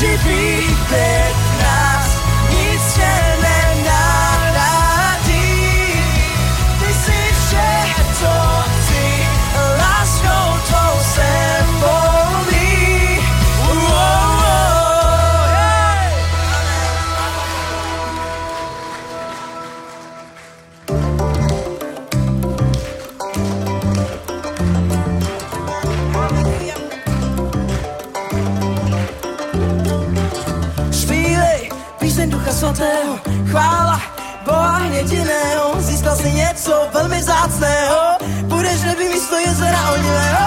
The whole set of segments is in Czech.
Ty jsi Svatého, chvála Boha jediného, získal si něco velmi vzácného, budeš neby místo jezera ohnivého.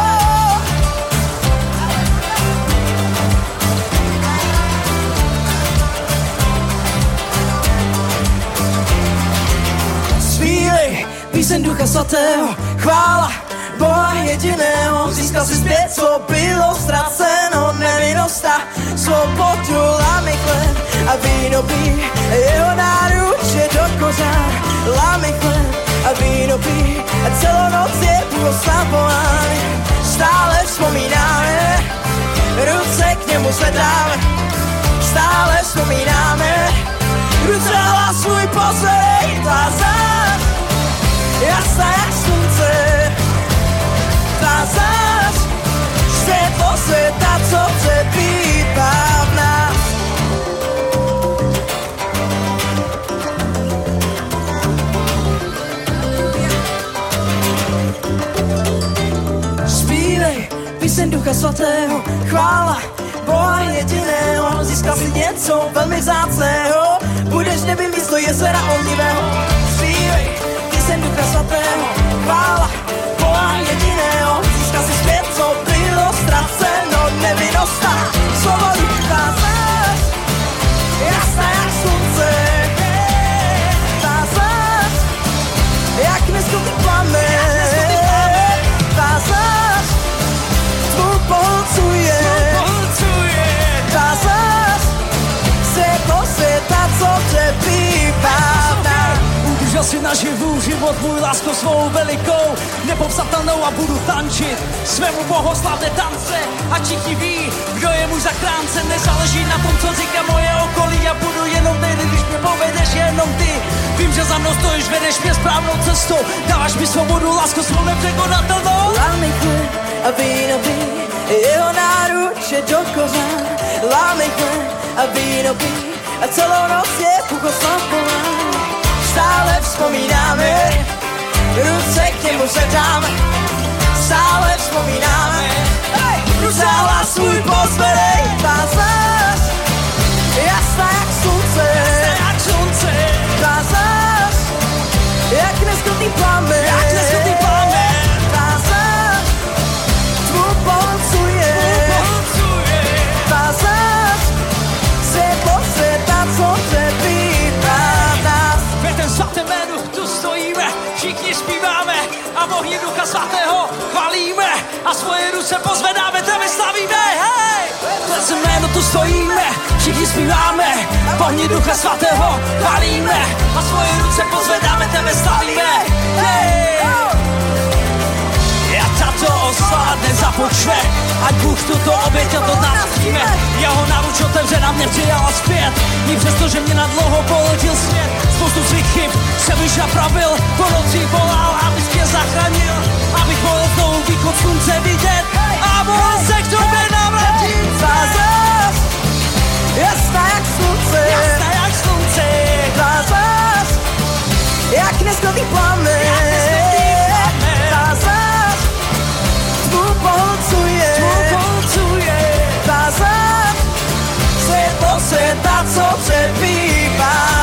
Zpívej píseň Ducha Svatého, chvála Boha jediného, získal si zpět, co bylo ztraceno, nevinnost a svobodu, lámy chleb a víno pí, jeho náruče do kořán, lámy chleb a víno pí, a celou noc je půl slapován, stále vzpomínáme, ruce k němu zvedáme, stále vzpomínáme, ruce hlas svůj poslední tázán, jasná jak slunce, zář, světlo světa, co přebývá píseň Ducha Svatého, chvála Boha jediného, získal si něco velmi vzácného, budeš neby místo jezera ohnivého. Zpívej píseň Ducha Svatého, chvála Boha jediného, získal si zpět, co bylo ztraceno, nevinnost Dal si naživu život můj lásko svou velikou, nepopsatelnou a budu tančit svému bohoslavné tance. A ti ví, kdo je můj zachránce, nezáleží na tom, co říká moje okolí. Já budu jenom tehdy, když mě povedeš jenom ty. Vím, že za mnou stojíš, vedeš mě správnou cestou, dáváš mi svobodu, lásko svou nepřekonatelnou. Láme chleb a víno pí, jeho náruč je do kořán Láme chleb a víno pí, a celou noc je pucho slabou. Stále vzpomínáme, ruce k němu zvedáme, stále vzpomínáme, Ruzála svůj pozvedej, ta zář, jasná jak slunce, jak slunce, ta zář, jak neskutý plamen, jak plamen, a mohni Ducha Svatého chvalíme a svoje ruce pozvedáme, tebe slavíme, hej! Ve ten jménu tu stojíme, všichni zpíváme, pohni Ducha Svatého chvalíme a svoje ruce pozvedáme, tebe slavíme, hej! A tato oslava nezapočne, ať Bůh tuto oběť od nás přijme. Jeho naruč otevře na mě přijala zpět, i přesto, že mě na dlouho položil svět. Spoustu svých chyb jsem už napravil, po noci volal, abys mě zachránil, abych mohl znovu východ slunce vidět. A mohl se k tobě navrátit. Zázas, jasná jak slunce, Jasná jak slunce, zázas, jak neskladný plamen, Jak neskladný plamen. Světlo světa, co přebývá v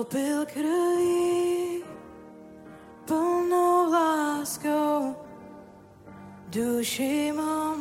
Vykoupil krví plnou láskou. Duši mou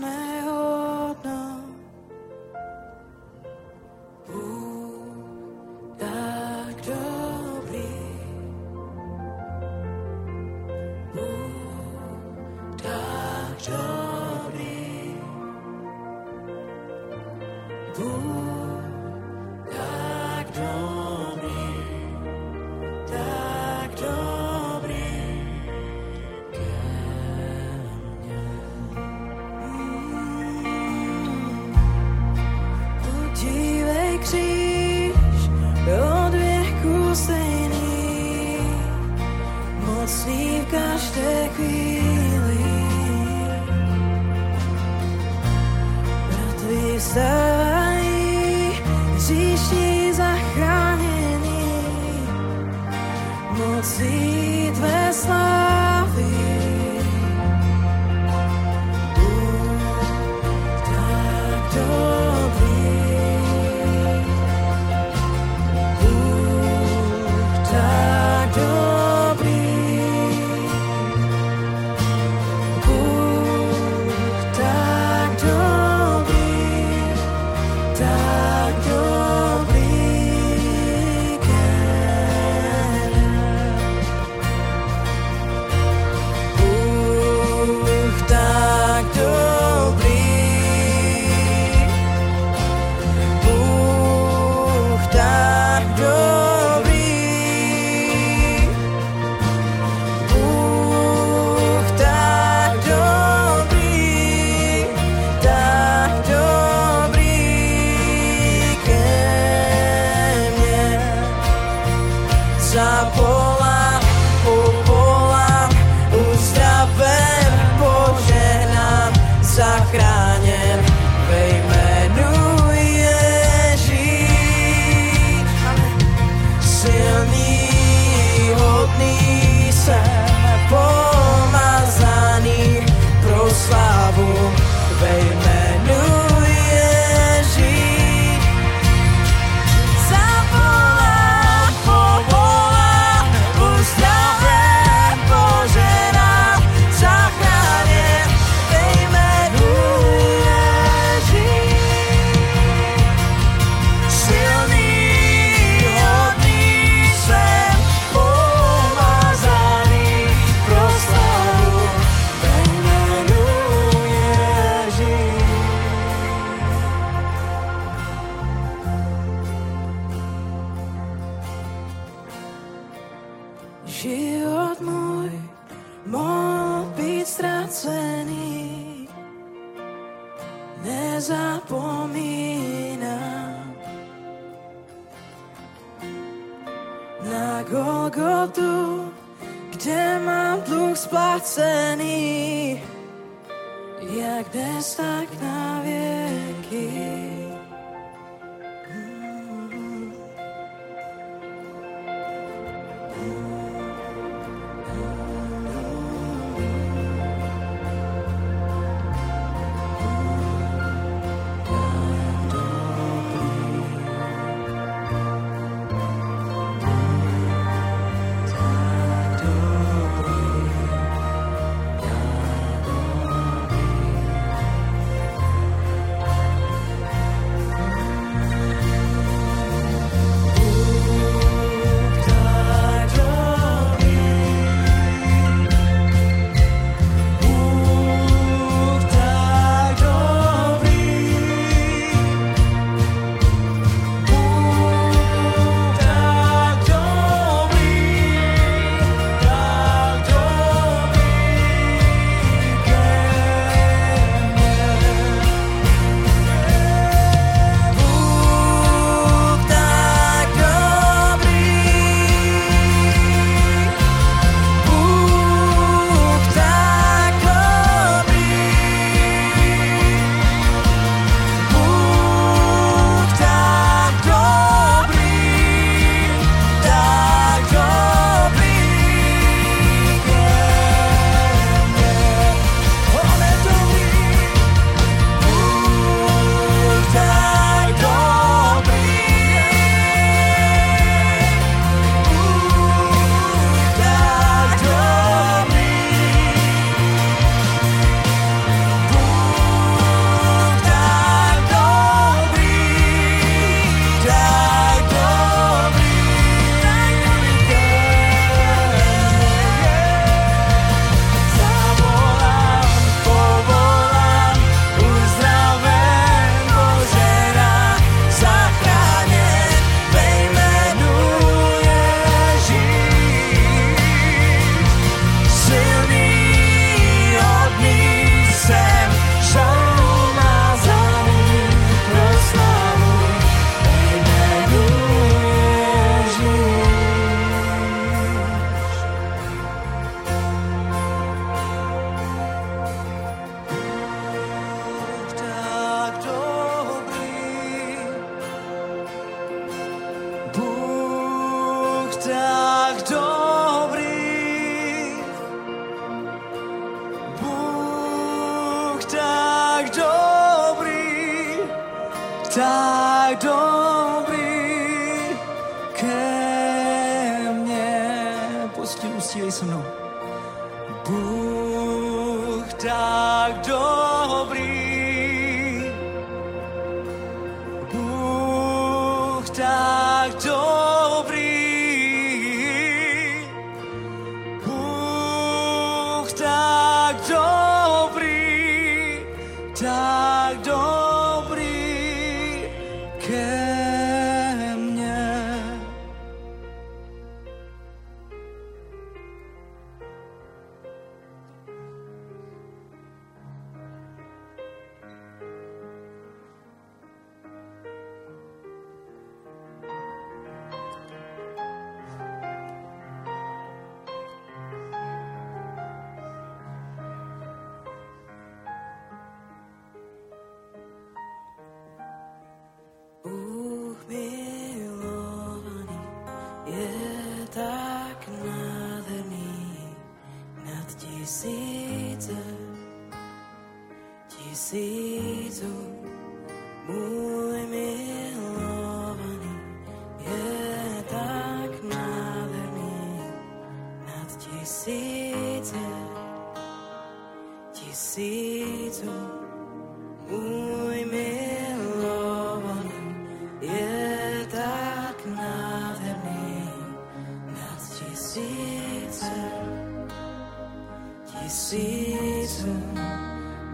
season.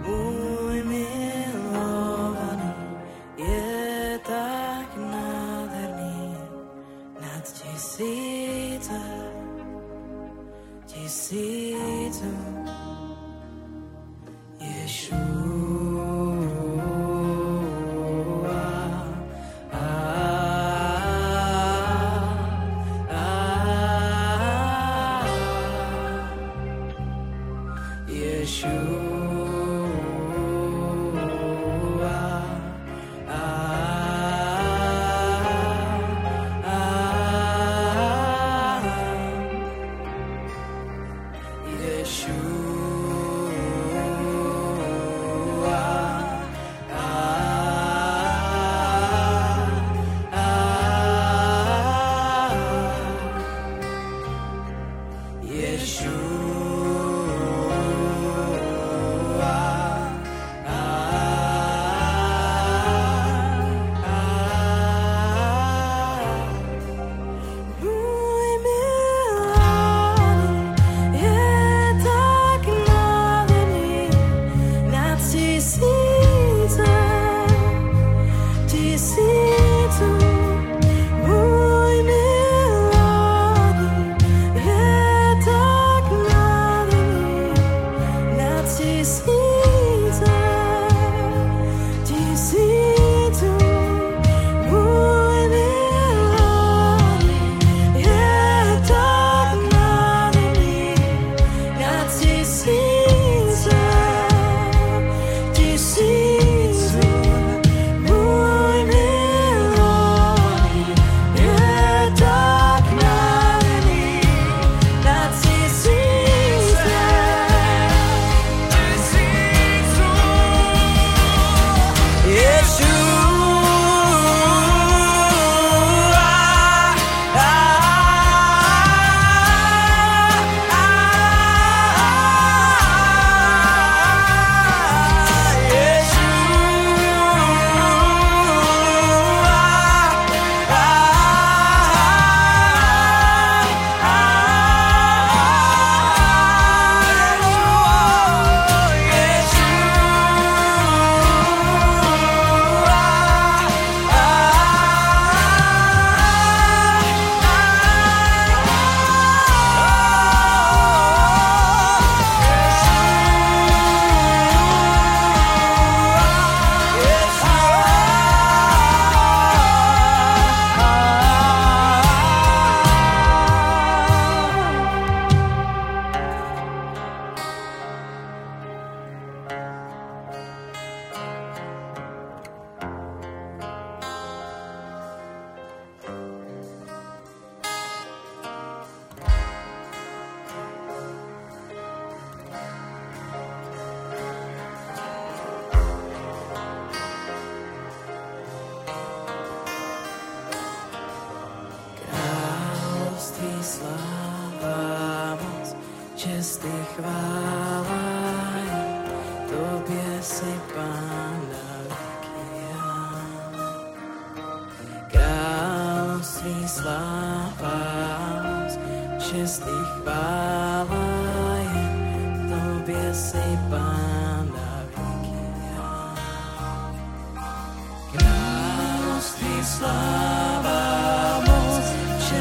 sees.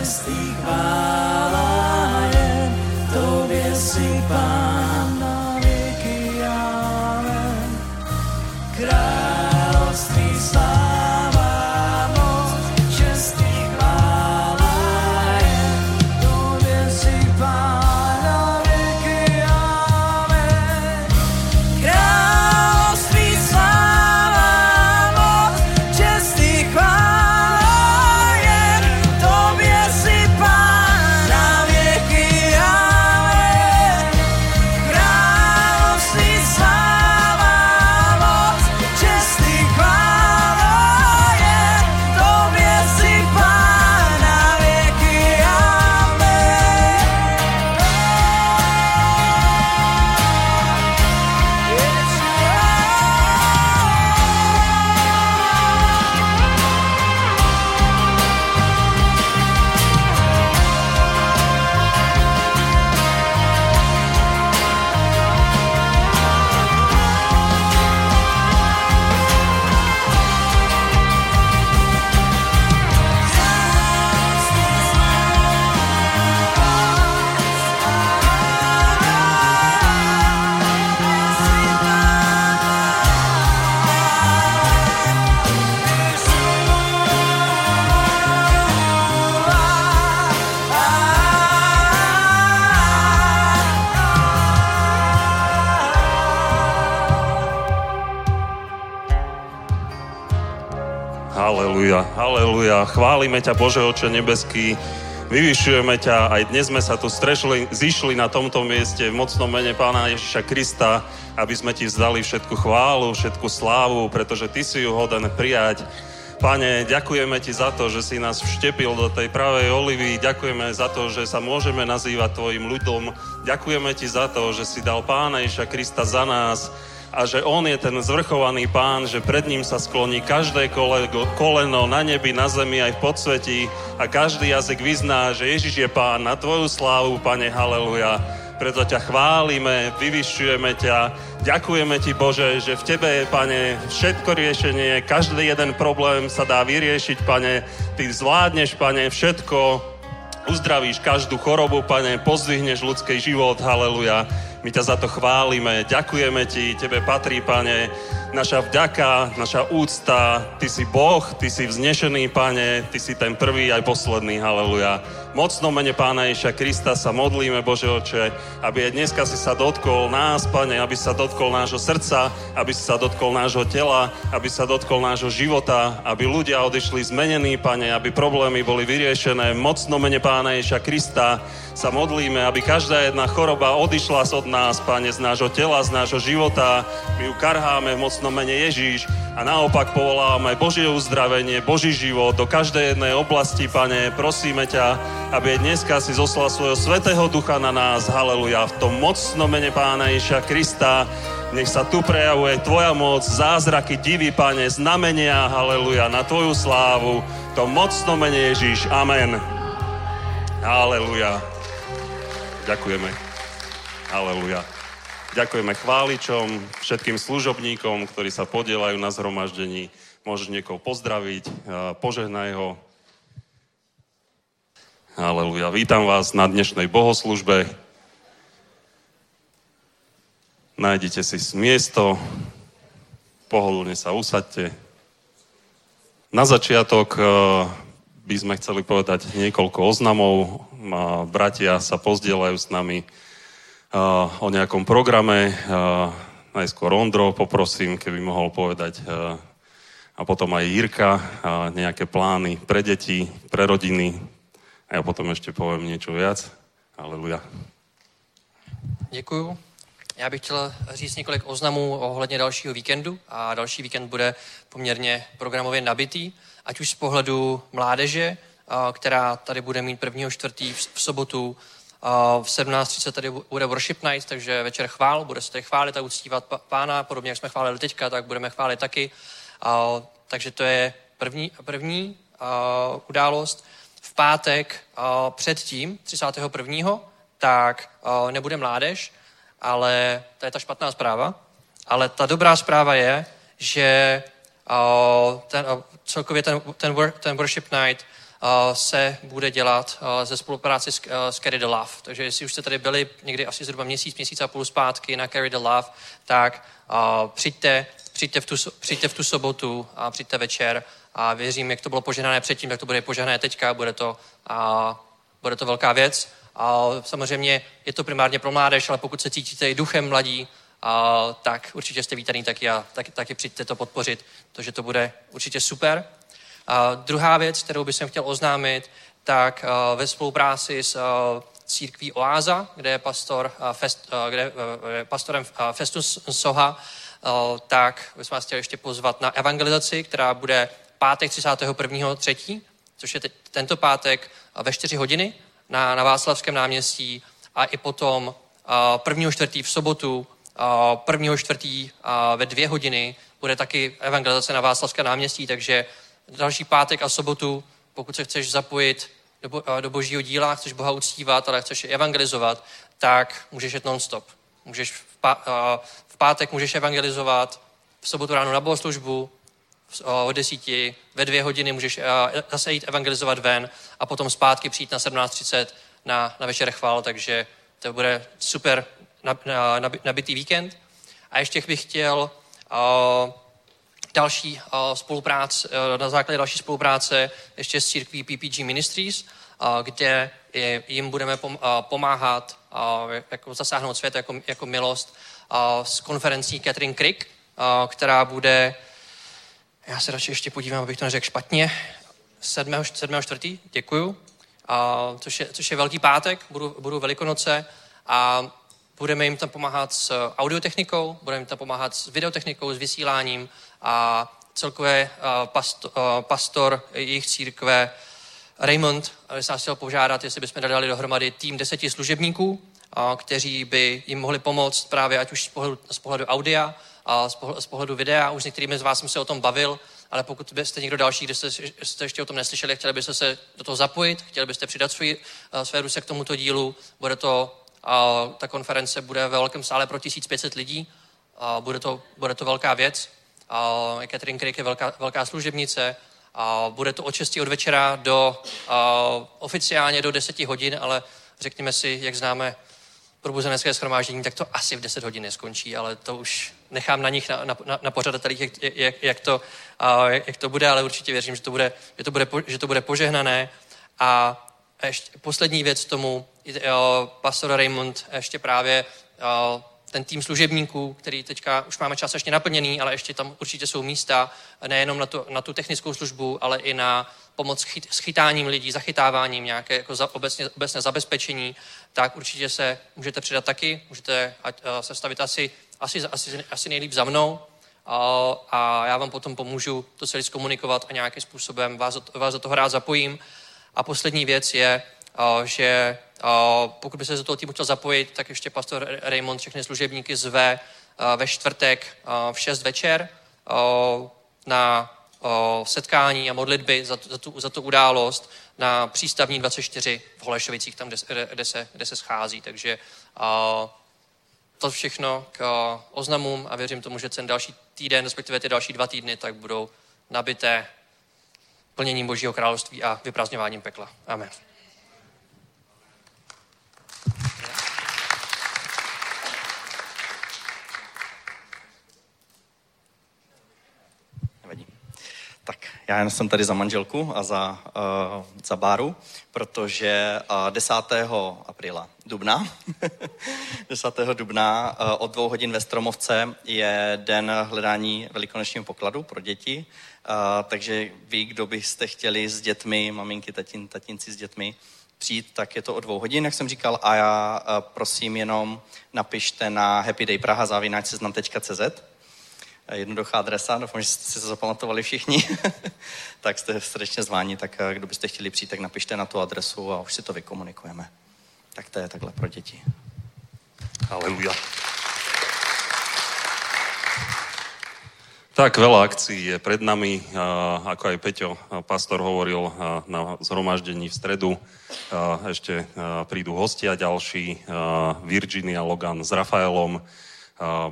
nebeských chvála je, tobě si pán. Chválime ťa, Bože Oče nebeský. Vyvyšujeme ťa, aj dnes sme sa tu strešli, zišli na tomto mieste v mocnom mene Pána Ježiša Krista, aby sme ti vzdali všetku chválu, všetku slávu, pretože ty si ju hoden prijať. Pane, ďakujeme ti za to, že si nás vštepil do tej pravej olivy, ďakujeme za to, že sa môžeme nazývať tvojim ľudom, ďakujeme ti za to, že si dal Pána Ježiša Krista za nás, a že On je ten zvrchovaný pán, že pred ním sa skloní každé koleno na nebi, na zemi aj v podsvetí a každý jazyk vyzná, že Ježiš je pán na Tvoju slávu, Pane, haleluja. Preto ťa chválime, vyvyšujeme ťa, ďakujeme Ti, Bože, že v Tebe je, Pane, všetko riešenie, každý jeden problém sa dá vyriešiť, Pane, Ty zvládneš, Pane, všetko, uzdravíš každú chorobu, Pane, pozdvihneš ľudský život, haleluja. My ťa za to chválime, ďakujeme ti, tebe patrí, pane, naša vďaka, naša úcta, ty si Boh, ty si vznešený, pane, ty si ten prvý aj posledný, haleluja. Mocno mene Pána Ježa Krista sa modlíme, Bože oče, aby aj dneska si sa dotkol nás, Pane, aby sa dotkol nášho srdca, aby si sa dotkol nášho tela, aby sa dotkol nášho života, aby ľudia odišli zmenení, Pane, aby problémy boli vyriešené. Mocno mene Pána Ježa Krista sa modlíme, aby každá jedna choroba odišla od nás, Pane, z nášho tela, z nášho života. My ju karháme v mene Ježíš a naopak povolávame Božie uzdravenie, Boží život do každej jednej oblasti, Pane. Prosíme ťa, aby dneska si zoslal svojho svetého ducha na nás, haleluja, v tom mocnom mene Pána Ježia Krista. Nech sa tu prejavuje Tvoja moc, zázraky, divy, Pane, znamenia, haleluja, na Tvoju slávu. Tom mocnom mene Ježíš. Amen. Haleluja. Ďakujeme. Aleluja. Ďakujeme chváličom, všetkým služobníkom, ktorí sa podielajú na zhromaždení. Môžeš niekoho pozdraviť, požehnaj ho. Aleluja. Vítam vás na dnešnej bohoslužbe. Nájdite si miesto, pohodlne sa usadte. Na začiatok by sme chceli povedať niekoľko oznamov. Bratia sa pozdielajú s nami o nejakom programe. Najskôr Ondro poprosím, keby mohol povedať a potom aj Jirka nejaké plány pre deti, pre rodiny. A ja potom ešte poviem niečo viac. Aleluja. Děkuju. Já bych chtěl říct několik oznamů ohledně dalšího víkendu a další víkend bude poměrně programově nabitý ať už z pohledu mládeže, která tady bude mít prvního čtvrtý v sobotu v 17.30 tady bude worship night, takže večer chvál, bude se tady chválit a uctívat pána, podobně jak jsme chválili teďka, tak budeme chválit taky. Takže to je první, první událost. Pátek předtím, 31. tak nebude mládež, ale to je ta špatná zpráva. Ale ta dobrá zpráva je, že ten, celkově ten, ten, work, ten worship night se bude dělat ze spolupráci s, s Carry the Love. Takže jestli už jste tady byli někdy asi zhruba měsíc, měsíc a půl zpátky na Carry the Love, tak přijďte, přijďte, v tu, přijďte v tu sobotu a přijďte večer a věřím, jak to bylo požehnané předtím, tak to bude požehnané teďka, bude to, a, bude to velká věc. A samozřejmě je to primárně pro mládež, ale pokud se cítíte i duchem mladí, a, tak určitě jste vítaný taky a taky, taky přijďte to podpořit, protože to bude určitě super. A druhá věc, kterou bych chtěl oznámit, tak ve spolupráci s církví Oáza, kde je, pastor, fest, kde je pastorem Festus Soha, tak bych vás chtěl ještě pozvat na evangelizaci, která bude pátek 31.3., což je teď, tento pátek ve 4 hodiny na, na Václavském náměstí a i potom prvního čtvrtý v sobotu prvního čtvrtý ve dvě hodiny bude taky evangelizace na Václavské náměstí, takže další pátek a sobotu, pokud se chceš zapojit do, bo, do božího díla, chceš Boha uctívat, ale chceš evangelizovat, tak můžeš jet non-stop. Můžeš v, pá, v pátek můžeš evangelizovat, v sobotu ráno na bohoslužbu, o desíti, ve dvě hodiny můžeš zase jít evangelizovat ven a potom zpátky přijít na 17.30 na, na večer chvál, takže to bude super nabitý víkend. A ještě bych chtěl další spolupráce, na základě další spolupráce ještě s církví PPG Ministries, kde jim budeme pomáhat jako zasáhnout svět jako, jako milost s konferencí Catherine Crick, která bude Já se radši ještě podívám, abych to neřekl špatně. 7. 7. 4. děkuju. A, což, je, což je Velký pátek, budu, budu Velikonoce a budeme jim tam pomáhat s audiotechnikou, budeme jim tam pomáhat s videotechnikou, s vysíláním a celkově pastor, pastor jejich církve Raymond, se nás chtěl požádat, jestli bychom dali dohromady tým deseti služebníků, kteří by jim mohli pomoct právě ať už z pohledu, z pohledu audia, a z pohledu, videa. Už s některými z vás jsem se o tom bavil, ale pokud byste někdo další, kdo jste, jste ještě o tom neslyšeli, chtěli byste se do toho zapojit, chtěli byste přidat svůj, své ruce k tomuto dílu, bude to, ta konference bude ve velkém sále pro 1500 lidí, bude to, bude to velká věc. Catherine Craig je velká, velká služebnice, bude to od 6 od večera do oficiálně do 10 hodin, ale řekněme si, jak známe probuzenecké schromáždění, tak to asi v 10 hodin neskončí, ale to už nechám na nich, na, na, na pořadatelích, jak, jak, jak, to, jak to bude, ale určitě věřím, že to bude, že to bude, že to bude požehnané. A ještě poslední věc tomu, pastor Raymond ještě právě ten tým služebníků, který teďka už máme částečně naplněný, ale ještě tam určitě jsou místa nejenom na tu, na tu technickou službu, ale i na pomoc s chytáním lidí, zachytáváním, nějaké jako za, obecně, obecné zabezpečení, tak určitě se můžete přidat taky, můžete ať, uh, se stavit asi, asi, asi, asi nejlíp za mnou uh, a já vám potom pomůžu to celé zkomunikovat a nějakým způsobem vás, vás do toho rád zapojím. A poslední věc je, uh, že pokud by se do toho týmu chtěl zapojit, tak ještě pastor Raymond všechny služebníky zve ve čtvrtek v 6 večer na setkání a modlitby za, za, tu, za tu událost na přístavní 24 v Holešovicích, tam, kde, kde, se, kde se schází. Takže to všechno k oznamům a věřím tomu, že ten další týden, respektive ty další dva týdny, tak budou nabité plněním Božího království a vyprázdňováním pekla. Amen. Tak já jsem tady za manželku a za, uh, za Báru, protože uh, 10. apríla, dubna, 10. dubna uh, od dvou hodin ve Stromovce je den hledání velikonočního pokladu pro děti, uh, takže vy, kdo byste chtěli s dětmi, maminky, tatin, tatinci s dětmi, přijít, tak je to o dvou hodin, jak jsem říkal, a já uh, prosím jenom napište na happydaypraha.cz jednoduchá adresa, doufám, že jste si to zapamatovali všichni, tak jste srdečně zváni, tak eh, kdo byste chtěli přijít, tak napište na tu adresu a už si to vykomunikujeme. Tak to je takhle pro děti. Aleluja. Tak, veľa akcií je pred nami, ako aj Peťo, pastor hovoril na zhromaždení v stredu. Ešte prídu hostia ďalší, Virginia Logan s Rafaelom,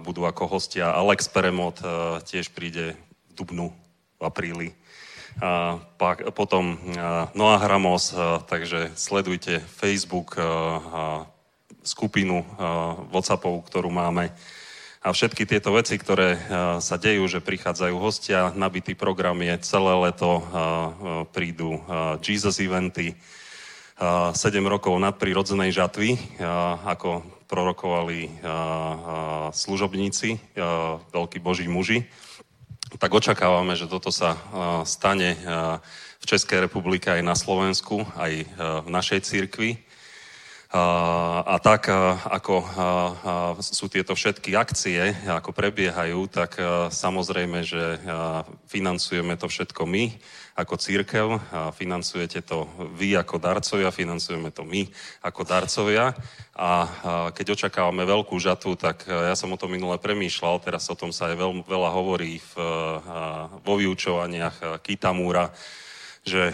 budú ako hostia. Alex Peremot tiež príde v Dubnu, v apríli. A pak, potom Noah Ramos, takže sledujte Facebook, skupinu Whatsappov, ktorú máme. A všetky tieto veci, ktoré sa dejú, že prichádzajú hostia, nabitý program je celé leto, prídu Jesus eventy, 7 rokov nadprirodzenej žatvy, ako prorokovali služobníci, veľkí boží muži, tak očakávame, že toto sa stane v Českej republike aj na Slovensku, aj v našej církvi. A tak, ako sú tieto všetky akcie, ako prebiehajú, tak samozrejme, že financujeme to všetko my, ako církev, a financujete to vy ako darcovia, financujeme to my ako darcovia. A keď očakávame veľkú žatu, tak ja som o tom minule premýšľal, teraz o tom sa aj veľ, veľa hovorí v, vo vyučovaniach Kitamúra, že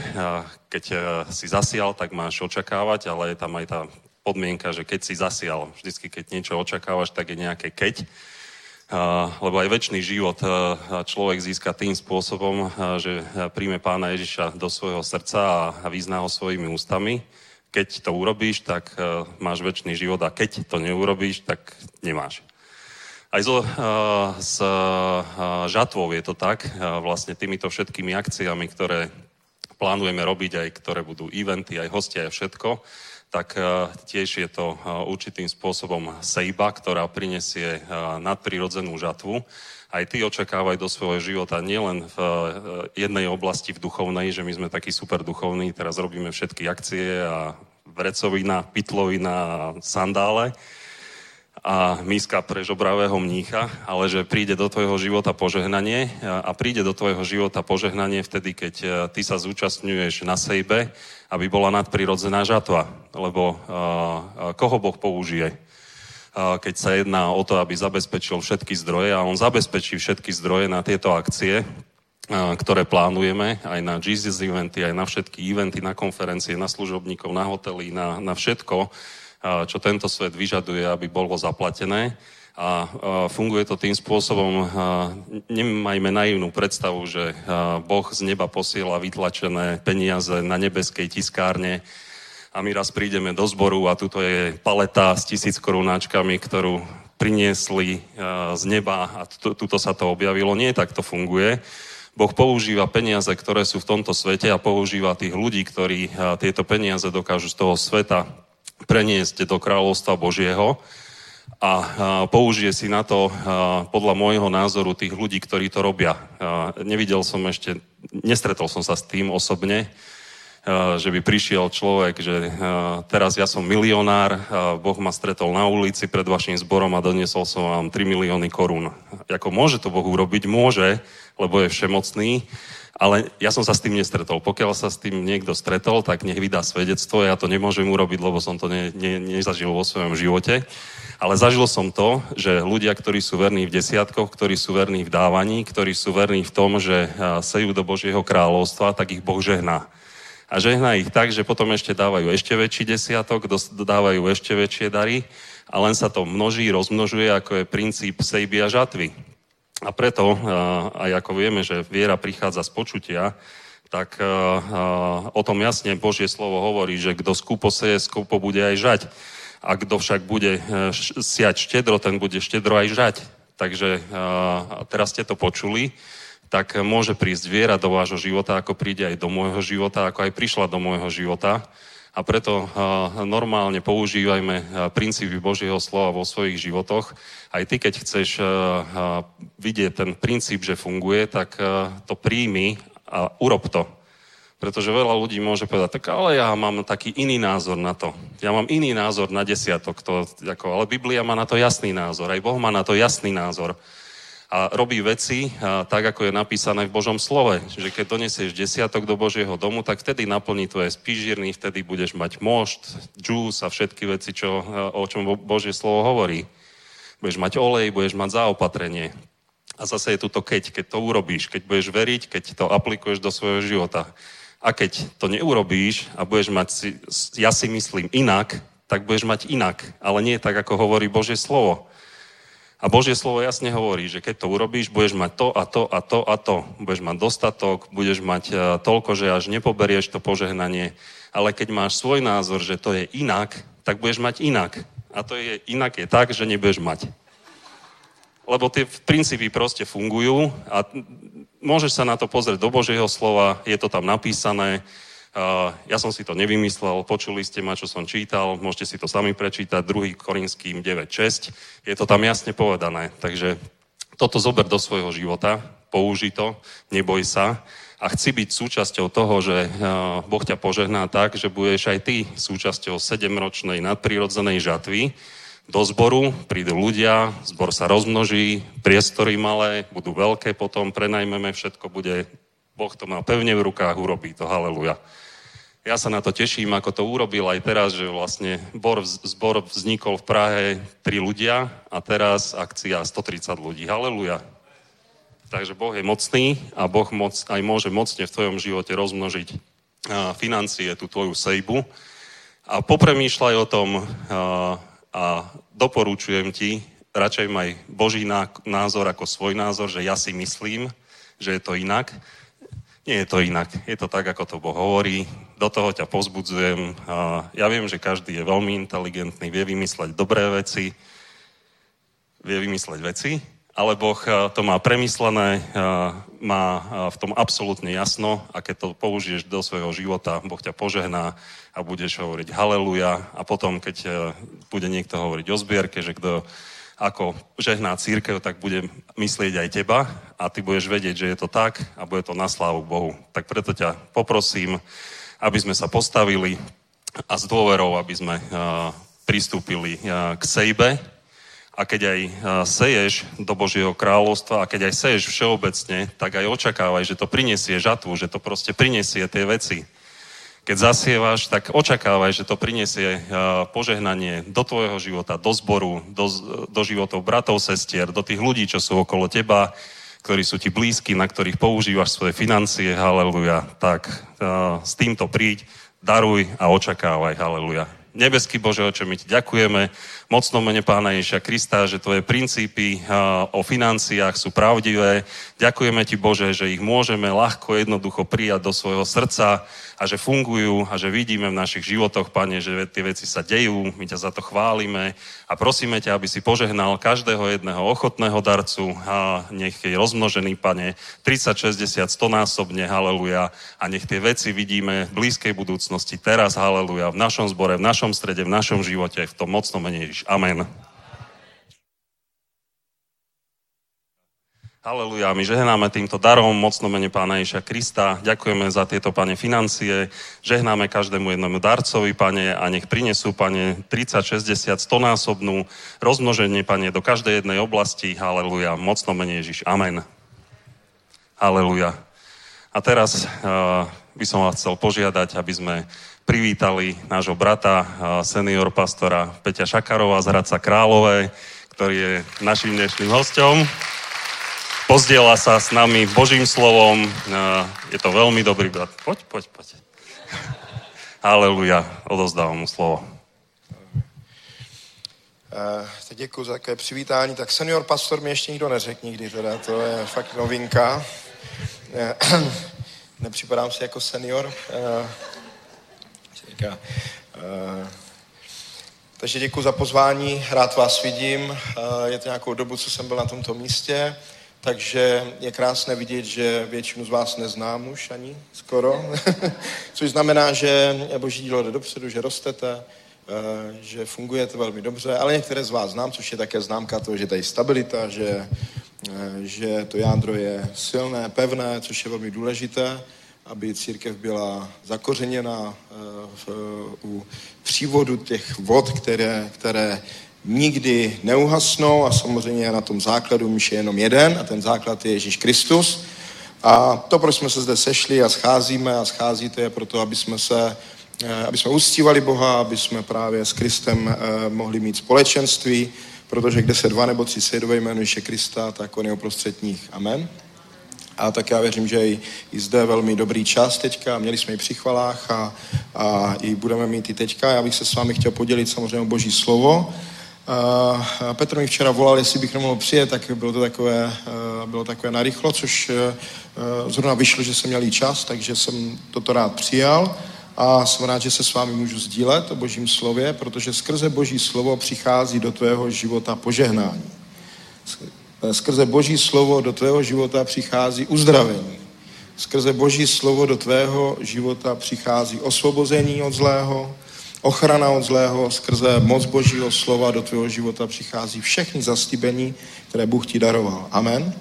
keď si zasial, tak máš očakávať, ale je tam aj tá podmienka, že keď si zasial, vždycky keď niečo očakávaš, tak je nejaké keď lebo aj väčší život človek získa tým spôsobom, že príjme pána Ježiša do svojho srdca a vyzná ho svojimi ústami. Keď to urobíš, tak máš väčší život a keď to neurobíš, tak nemáš. Aj so, s žatvou je to tak, vlastne týmito všetkými akciami, ktoré plánujeme robiť, aj ktoré budú eventy, aj hostia, aj všetko, tak tiež je to určitým spôsobom sejba, ktorá prinesie nadprirodzenú žatvu. Aj ty očakávaj do svojho života nielen v jednej oblasti v duchovnej, že my sme takí super duchovní, teraz robíme všetky akcie a vrecovina, pitlovina a sandále, a míska pre žobravého mnícha, ale že príde do tvojho života požehnanie a príde do tvojho života požehnanie vtedy, keď e, ty sa zúčastňuješ na sejbe, aby bola nadprirodzená žatva. Lebo uh, koho Boh použije? Uh, keď sa jedná o to, aby zabezpečil všetky zdroje a on zabezpečí všetky zdroje na tieto akcie, ktoré plánujeme, aj na Jesus eventy, aj na všetky eventy, na konferencie, na služobníkov, na hotely, na, na všetko, čo tento svet vyžaduje, aby bolo zaplatené. A funguje to tým spôsobom, nemajme naivnú predstavu, že Boh z neba posiela vytlačené peniaze na nebeskej tiskárne a my raz prídeme do zboru a tuto je paleta s tisíc korunáčkami, ktorú priniesli z neba a tuto sa to objavilo. Nie tak to funguje. Boh používa peniaze, ktoré sú v tomto svete a používa tých ľudí, ktorí tieto peniaze dokážu z toho sveta preniesť do kráľovstva Božieho a použije si na to podľa môjho názoru tých ľudí, ktorí to robia. Nevidel som ešte, nestretol som sa s tým osobne, že by prišiel človek, že teraz ja som milionár, Boh ma stretol na ulici pred vašim zborom a doniesol som vám 3 milióny korún. Ako môže to Boh urobiť? Môže, lebo je všemocný, ale ja som sa s tým nestretol. Pokiaľ sa s tým niekto stretol, tak nech vydá svedectvo. Ja to nemôžem urobiť, lebo som to ne, ne, nezažil vo svojom živote. Ale zažil som to, že ľudia, ktorí sú verní v desiatkoch, ktorí sú verní v dávaní, ktorí sú verní v tom, že sejú do Božieho kráľovstva, tak ich Boh žehná. A žehná ich tak, že potom ešte dávajú ešte väčší desiatok, dávajú ešte väčšie dary a len sa to množí, rozmnožuje, ako je princíp sejby a žatvy. A preto, aj ako vieme, že viera prichádza z počutia, tak o tom jasne Božie slovo hovorí, že kto skúpo seje, skúpo bude aj žať. A kto však bude siať štedro, ten bude štedro aj žať. Takže teraz ste to počuli, tak môže prísť viera do vášho života, ako príde aj do môjho života, ako aj prišla do môjho života. A preto normálne používajme princípy Božieho slova vo svojich životoch. Aj ty, keď chceš vidieť ten princíp, že funguje, tak to príjmi a urob to. Pretože veľa ľudí môže povedať, tak ale ja mám taký iný názor na to. Ja mám iný názor na desiatok. To, ako, ale Biblia má na to jasný názor. Aj Boh má na to jasný názor a robí veci a, tak, ako je napísané v Božom slove. Že keď donesieš desiatok do Božieho domu, tak vtedy naplní tvoje spížírny, vtedy budeš mať mošt, džús a všetky veci, čo, o čom Božie slovo hovorí. Budeš mať olej, budeš mať zaopatrenie. A zase je tu to keď, keď to urobíš, keď budeš veriť, keď to aplikuješ do svojho života. A keď to neurobíš a budeš mať, si, ja si myslím, inak, tak budeš mať inak. Ale nie tak, ako hovorí Božie slovo. A Božie slovo jasne hovorí, že keď to urobíš, budeš mať to a to a to a to. Budeš mať dostatok, budeš mať e, toľko, že až nepoberieš to požehnanie. Ale keď máš svoj názor, že to je inak, tak budeš mať inak. A to je inak je tak, že nebudeš mať. Lebo tie princípy proste fungujú a môžeš sa na to pozrieť do Božieho slova, je to tam napísané, ja som si to nevymyslel, počuli ste ma, čo som čítal, môžete si to sami prečítať, 2. Korinským 9.6, je to tam jasne povedané. Takže toto zober do svojho života, použi to, neboj sa. A chci byť súčasťou toho, že Boh ťa požehná tak, že budeš aj ty súčasťou sedemročnej nadprirodzenej žatvy, do zboru, prídu ľudia, zbor sa rozmnoží, priestory malé, budú veľké potom, prenajmeme, všetko bude, Boh to má pevne v rukách, urobí to, haleluja. Ja sa na to teším, ako to urobil aj teraz, že vlastne zbor, zbor vznikol v Prahe tri ľudia a teraz akcia 130 ľudí. Haleluja. Takže Boh je mocný a Boh moc, aj môže mocne v tvojom živote rozmnožiť financie, tú tvoju sejbu. A popremýšľaj o tom a, a doporučujem ti, radšej maj Boží názor ako svoj názor, že ja si myslím, že je to inak nie je to inak. Je to tak, ako to Boh hovorí. Do toho ťa pozbudzujem. Ja viem, že každý je veľmi inteligentný, vie vymysleť dobré veci, vie vymysleť veci, ale Boh to má premyslené, má v tom absolútne jasno a keď to použiješ do svojho života, Boh ťa požehná a budeš hovoriť haleluja a potom, keď bude niekto hovoriť o zbierke, že kto ako žehná církev, tak bude myslieť aj teba a ty budeš vedieť, že je to tak a bude to na slávu Bohu. Tak preto ťa poprosím, aby sme sa postavili a s dôverou, aby sme pristúpili k sejbe, a keď aj seješ do Božieho kráľovstva a keď aj seješ všeobecne, tak aj očakávaj, že to prinesie žatvu, že to proste prinesie tie veci. Keď zasievaš, tak očakávaj, že to prinesie požehnanie do tvojho života, do zboru, do, do životov bratov, sestier, do tých ľudí, čo sú okolo teba, ktorí sú ti blízki, na ktorých používaš svoje financie, haleluja. Tak s týmto príď, daruj a očakávaj, haleluja. Nebeský Bože, oče, my ti ďakujeme mocnom mene Pána Ježia Krista, že tvoje princípy o financiách sú pravdivé. Ďakujeme ti, Bože, že ich môžeme ľahko, jednoducho prijať do svojho srdca a že fungujú a že vidíme v našich životoch, Pane, že tie veci sa dejú, my ťa za to chválime a prosíme ťa, aby si požehnal každého jedného ochotného darcu a nech je rozmnožený, Pane, 30, 60, 100 násobne, haleluja, a nech tie veci vidíme v blízkej budúcnosti teraz, haleluja, v našom zbore, v našom strede, v našom živote, v tom mocnom mene. Amen. Haleluja, my žehnáme týmto darom mocno mene Pána Ježia Krista. Ďakujeme za tieto, Pane, financie. Žehnáme každému jednomu darcovi, Pane, a nech prinesú, Pane, 30, 60, 100 násobnú rozmnoženie, Pane, do každej jednej oblasti. Haleluja, mocno mene Ježiš. Amen. Haleluja. A teraz uh, by som vás chcel požiadať, aby sme privítali nášho brata, uh, senior pastora Peťa Šakarova z Hradca Králové, ktorý je našim dnešným hostom pozdiela sa s nami Božím slovom. Je to veľmi dobrý brat. Poď, poď, poď. Haleluja, odozdávam mu slovo. Uh, tak děkuji za také přivítání. Tak senior pastor mi ještě nikdo neřekl nikdy, teda to je fakt novinka. Uh, nepřipadám si jako senior. Uh, takže děkuji za pozvání, rád vás vidím. Je to nějakou dobu, co jsem byl na tomto místě. Takže je krásné vidět, že většinu z vás neznám už ani skoro, což znamená, že boží dílo jde dopředu, že rostete, eh, že fungujete velmi dobře, ale některé z vás znám, což je také známka toho, že tady stabilita, že, eh, že to jádro je silné, pevné, což je velmi důležité, aby církev byla zakořeněna eh, v, u přívodu těch vod, které, které nikdy neuhasnou a samozřejmě na tom základu už je jenom jeden a ten základ je Ježíš Kristus. A to, proč jsme se zde sešli a scházíme a scházíte, je proto, aby jsme se eh, aby jsme uctívali Boha, aby jsme právě s Kristem eh, mohli mít společenství, protože kde se dva nebo tři sejdou jméno Ježíše Krista, tak on je uprostřed nich. Amen. A tak já věřím, že i, zde velmi dobrý čas teďka. Měli jsme i při chvalách a, a i budeme mít i teďka. Já bych se s vámi chtěl podělit samozřejmě o Boží slovo. Uh, Petr mi včera volal, jestli bych nemohl přijet, tak bylo to takové, uh, bylo takové narychlo, což uh, zrovna vyšlo, že jsem měl i čas, takže jsem toto rád přijal a jsem rád, že se s vámi můžu sdílet o božím slově, protože skrze boží slovo přichází do tvého života požehnání. Skrze boží slovo do tvého života přichází uzdravení. Skrze boží slovo do tvého života přichází osvobození od zlého, Ochrana od zlého skrze moc Božího slova do tvého života přichází všechny zastibení, které Bůh ti daroval. Amen.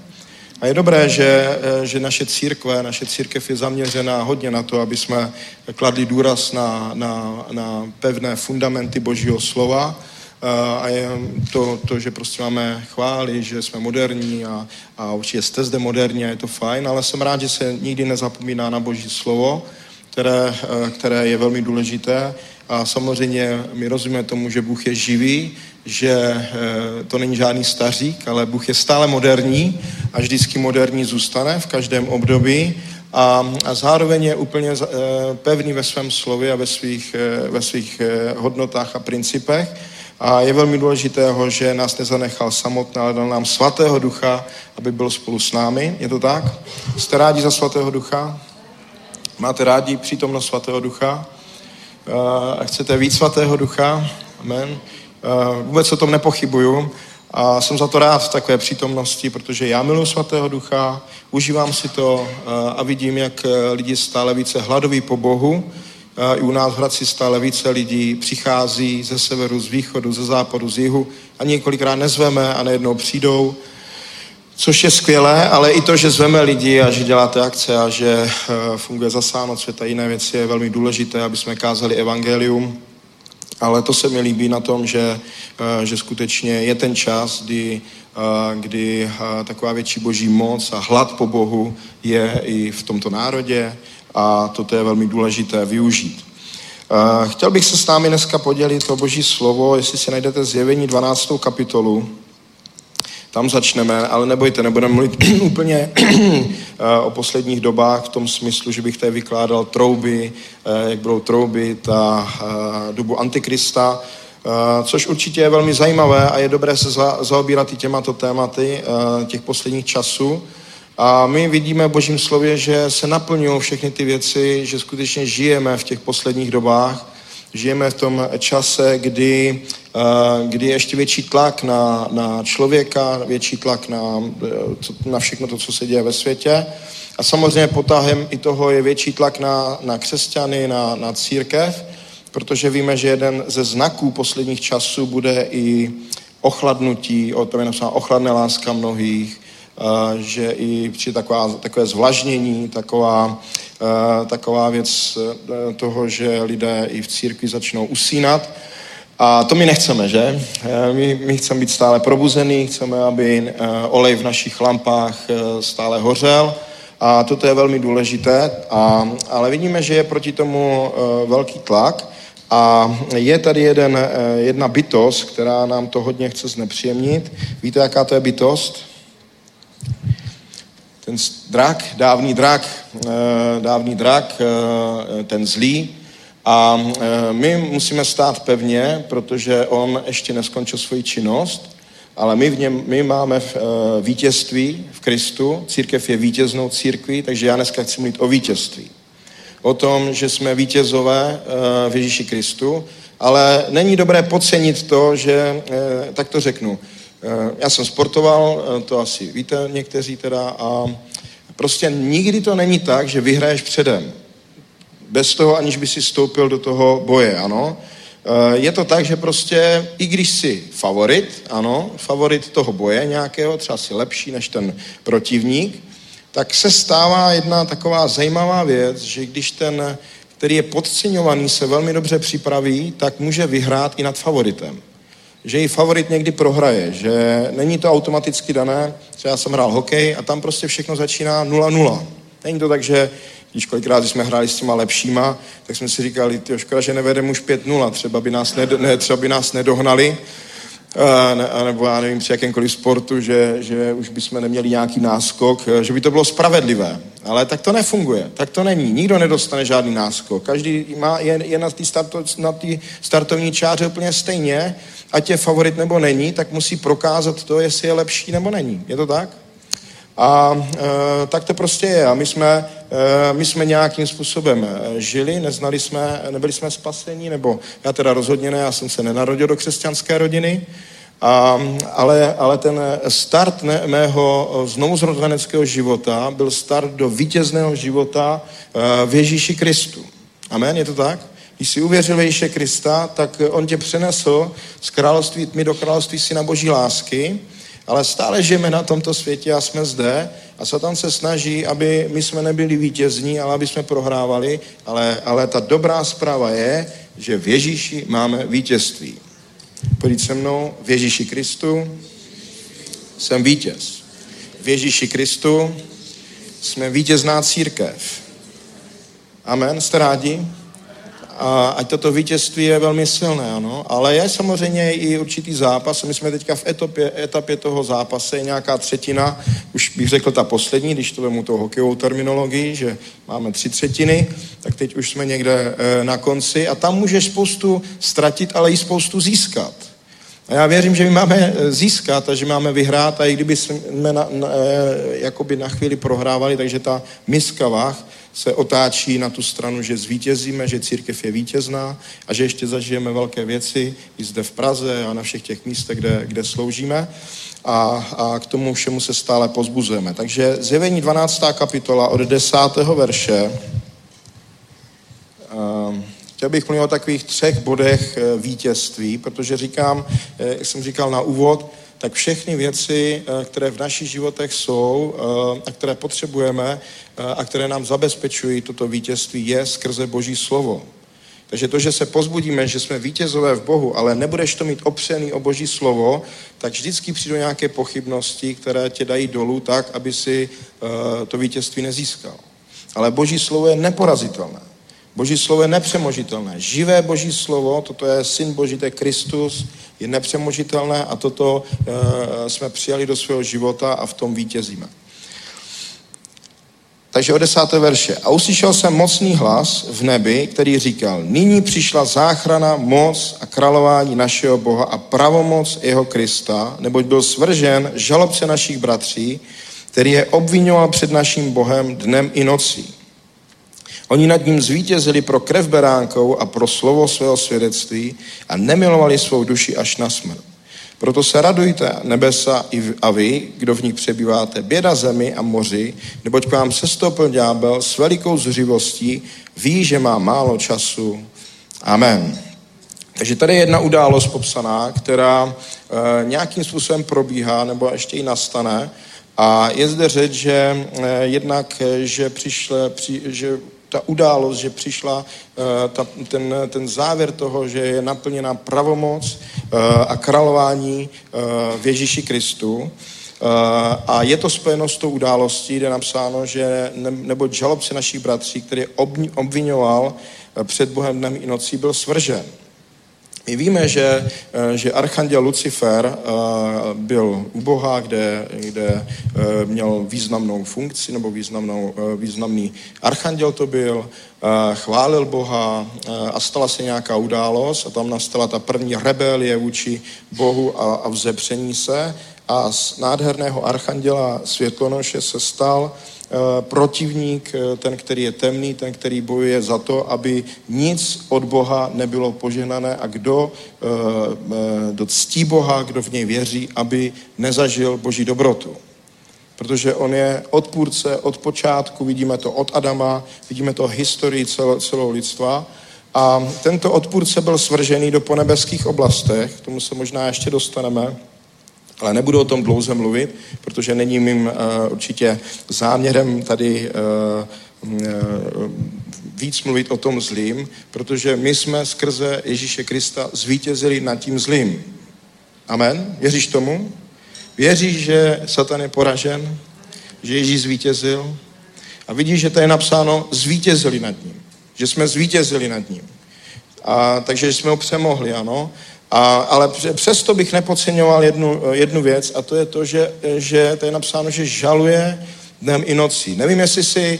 A je dobré, že, eh, že naše církve, naše církev je zaměřená hodně na to, aby jsme kladli důraz na, na, na pevné fundamenty Božího slova, eh, a je to, to, že prostě máme chvály, že jsme moderní a, a určitě jste zde moderní a je to fajn, ale jsem rád, že se nikdy nezapomíná na Boží slovo, které, eh, které je velmi důležité a samozřejmě my rozumíme tomu, že Bůh je živý, že eh, to není žádný stařík, ale Bůh je stále moderní a vždycky moderní zůstane v každém období a, a zároveň je úplně eh, pevný ve svém slově a ve svých, eh, ve svých hodnotách a principech. A je velmi důležitého, že nás nezanechal samotná, ale dal nám svatého ducha, aby byl spolu s námi. Je to tak? Jste rádi za svatého ducha? Máte rádi přítomnost svatého ducha? A chcete víc svatého ducha, amen, vůbec o tom nepochybuju, A jsem za to rád v takové přítomnosti, protože já miluji svatého ducha, užívám si to eh, a vidím, jak eh, lidi stále více hladoví po Bohu. Eh, I u nás v Hradci stále více lidí přichází ze severu, z východu, ze západu, z jihu a několikrát nezveme a nejednou přijdou. Což je skvělé, ale i to, že zveme lidi a že děláte akce a že funguje zasáhnout světa jiné věci je velmi důležité, aby jsme kázali evangelium ale to se mi líbí na tom, že, eh, že skutečně je ten čas, kdy, eh, kdy eh, taková větší boží moc a hlad po Bohu je i v tomto národě a toto je velmi důležité využít. Chtěl bych se s námi dneska podělit o boží slovo, jestli si najdete zjevení 12. kapitolu, tam začneme, ale nebojte, nebudeme mluvit úplně eh, o posledních dobách v tom smyslu, že bych tady vykládal trouby, eh, jak budou trouby ta eh, dobu Antikrista, což určitě je velmi zajímavé a je dobré se zaobírat i těmato tématy těch posledních časů. A my vidíme v Božím slově, že se naplňují všechny ty věci, že skutečně žijeme v těch posledních dobách, žijeme v tom čase, kdy kdy je ještě větší tlak na, na člověka, větší tlak na, eh, na všechno to, co se děje ve světě. A samozřejmě potahem i toho je větší tlak na, na křesťany, na, na církev, protože víme, že jeden ze znaků posledních časů bude i ochladnutí, o tom je napsáno ochladné láska mnohých, eh, že i při taková, takové zvlažnění, taková, taková věc toho, že lidé i v církvi začnou usínat, a to my nechceme, že? Eh, my, my chceme být stále probuzený, chceme, aby eh, olej v našich lampách eh, stále hořel. A toto je velmi důležité, a, ale vidíme, že je proti tomu velký tlak. A je tady jeden, jedna bytost, která nám to hodně chce znepříjemnit. Víte, jaká to je bytost? Ten drak, dávný drak, dávný drak, ten zlý, a e, my musíme stát pevně, protože on ještě neskončil svoji činnost, ale my, v něm, my máme e, vítězství v Kristu, církev je vítěznou církví, takže já dneska chci mluvit o vítězství. O tom, že jsme vítězové e, v Ježíši Kristu, ale není dobré podcenit to, že, tak to řeknu, já jsem sportoval, to asi víte někteří teda, a prostě nikdy to není tak, že vyhraješ předem bez toho, aniž by si stoupil do toho boje, ano. Eh, je to tak, že prostě, i když jsi favorit, ano, favorit toho boje nějakého, třeba si lepší než ten protivník, tak se stává jedna taková zajímavá věc, že když ten, který je podceňovaný, se velmi dobře připraví, tak může vyhrát i nad favoritem. Že i favorit někdy prohraje, že není to automaticky dané, třeba já jsem hrál hokej a tam prostě všechno začíná 0-0. Není to tak, že když kolikrát, jsme hráli s těma lepšíma, tak jsme si říkali, ty škoda, že nevedeme už 5-0, třeba by nás, ned, ne, třeba by nás nedohnali, a, ne, a nebo já nevím, při jakémkoliv sportu, že, že už bychom neměli nějaký náskok, že by to bylo spravedlivé. Ale tak to nefunguje, tak to není. Nikdo nedostane žádný náskok. Každý má, je, je na té starto, startovní čáře úplně stejně, ať je favorit nebo není, tak musí prokázat to, jestli je lepší nebo není. Je to tak? A e, tak to prostě je. A my jsme, e, my jsme nějakým způsobem e, žili, neznali jsme, nebyli jsme spasení, nebo já teda rozhodně ne, já jsem se nenarodil do křesťanské rodiny, a, ale, ale ten start ne, mého znovuzrozeneckého života byl start do vítězného života e, v Ježíši Kristu. Amen, je to tak? Když jsi uvěřil Ježíše Krista, tak on tě přenesl z království tmy do království syna boží lásky, ale stále žijeme na tomto světě a jsme zde a Satan se snaží, aby my jsme nebyli vítězní, ale aby jsme prohrávali, ale, ale ta dobrá zpráva je, že v Ježíši máme vítězství. Pojď se mnou, v Ježíši Kristu jsem vítěz. V Ježíši Kristu jsme vítězná církev. Amen, jste rádi? A ať toto vítězství je velmi silné, ano. Ale je samozřejmě i určitý zápas. My jsme teďka v etapě, etapě toho zápase, nějaká třetina, už bych řekl ta poslední, když to vemu tou hokejovou terminologii, že máme tři třetiny, tak teď už jsme někde e, na konci a tam můžeš spoustu ztratit, ale i spoustu získat. A já věřím, že my máme e, získat a že máme vyhrát a i kdyby jsme na, na, e, jakoby na chvíli prohrávali, takže ta miska vah se otáčí na tu stranu, že zvítězíme, že církev je vítězná a že ještě zažijeme velké věci i zde v Praze a na všech těch místech, kde, kde sloužíme. A, a k tomu všemu se stále pozbuzujeme. Takže zjevení 12. kapitola od 10. verše. Um, Chtěl bych mluvit o takových třech bodech eh, vítězství, protože říkám, eh, jak jsem říkal na úvod, tak všechny věci, eh, které v našich životech jsou a které potřebujeme a které nám zabezpečují toto vítězství, je skrze Boží slovo. Takže to, že se pozbudíme, že jsme vítězové v Bohu, ale nebudeš to mít opřený o Boží slovo, tak vždycky přijdou nějaké pochybnosti, které tě dají dolů tak, aby si to vítězství nezískal. Ale Boží slovo je neporazitelné. Boží slovo je nepřemožitelné. Živé Boží slovo, toto je Syn Boží, to je Kristus, je nepřemožitelné a toto e, jsme přijali do svého života a v tom vítězíme. Takže o desáté verše. A uslyšel jsem mocný hlas v nebi, který říkal, nyní přišla záchrana, moc a králování našeho Boha a pravomoc jeho Krista, neboť byl svržen žalobce našich bratří, který je obvinoval před naším Bohem dnem i nocí. Oni nad ním zvítězili pro krev beránkou a pro slovo svého svědectví a nemilovali svou duši až na smrt. Proto se radujte nebesa a vy, kdo v nich přebýváte, běda zemi a moři, neboť k vám sestoupil ďábel s velikou zřivostí, ví, že má málo času. Amen. Takže tady je jedna událost popsaná, která e, nějakým způsobem probíhá, nebo ještě i nastane. A je zde řeč, že e, jednak, že, přišle, při, že ta událost, že přišla uh, ta, ten, ten závěr toho, že je naplněna pravomoc uh, a králování uh, v Ježíši Kristu. A je to spojeno s tou událostí, kde je napsáno, že ne, nebo žalobce našich bratří, který obvinoval před Bohem dnem i nocí, byl svržen. My víme, že, eh, že archanděl Lucifer eh, byl u Boha, kde, kde eh, měl významnou funkci nebo významnou, významný archanděl to byl, chválil Boha a stala se nějaká událost a tam nastala ta první rebelie vůči Bohu a, a vzepření se. A z nádherného archanděla světlonoše se stal Eh, protivník, eh, ten, který je temný, ten, který bojuje za to, aby nic od Boha nebylo požehnané a kdo eh, do ctí Boha, kdo v něj věří, aby nezažil Boží dobrotu. Protože on je odpůrce od počátku, vidíme to od Adama, vidíme to historii celo, celého lidstva. A tento odpůrce byl svržený do ponebeských oblastech, k tomu se možná ještě dostaneme. Ale nebudu o tom dlouze mluvit, protože není mým uh, určitě záměrem tady uh, uh, víc mluvit o tom zlým, protože my jsme skrze Ježíše Krista zvítězili nad tím zlým. Amen? Věříš tomu? Věříš, že Satan je poražen? Že Ježíš zvítězil? A vidíš, že to je napsáno zvítězili nad ním. Že jsme zvítězili nad ním. A, takže jsme ho přemohli, ano. A, ale přesto bych nepodceňoval jednu, jednu věc a to je to, že, že to je napsáno, že žaluje dnem i nocí. Nevím, jestli si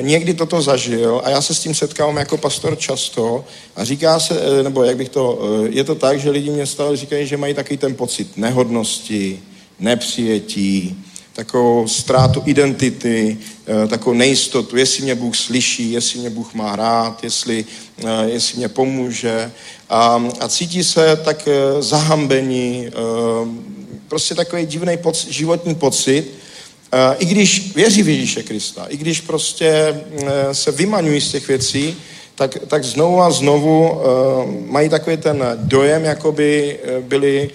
někdy toto zažil a já se s tím setkávám jako pastor často a říká se, nebo jak bych to, je to tak, že lidi mě stále říkají, že mají takový ten pocit nehodnosti, nepřijetí, takovou ztrátu identity, eh, takovou nejistotu, jestli mě Bůh slyší, jestli mě Bůh má rád, jestli, eh, jestli mě pomůže. A, a cítí se tak eh, zahambení, prostě takový divný pocit, životní pocit, i když věří v Ježíše Krista, i když prostě se vymaňují z těch věcí, tak, tak znovu a znovu uh, mají takový ten dojem, jako by byli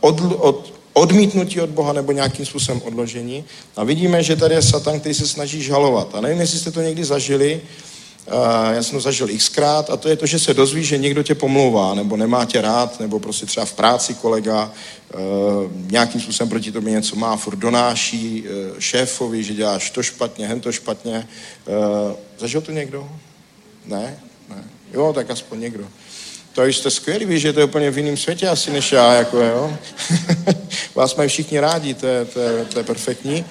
od, od, odmítnutí od Boha nebo nějakým způsobem odložení. A vidíme, že tady je Satan, který se snaží žalovat. A nevím, jestli jste to někdy zažili, já jsem to zažil xkrát a to je to, že se dozví, že někdo tě pomlouvá, nebo nemá tě rád, nebo prostě třeba v práci kolega uh, nějakým způsobem proti tobě něco má, furt donáší uh, šéfovi, že děláš to špatně, hen to špatně. Zažil to někdo? Ne? Ne. Jo, tak aspoň někdo. To jste skvělí, víš, že to je úplně v jiném světě asi než já, jako jo. Vás mají všichni rádi, to je, to je, to je perfektní.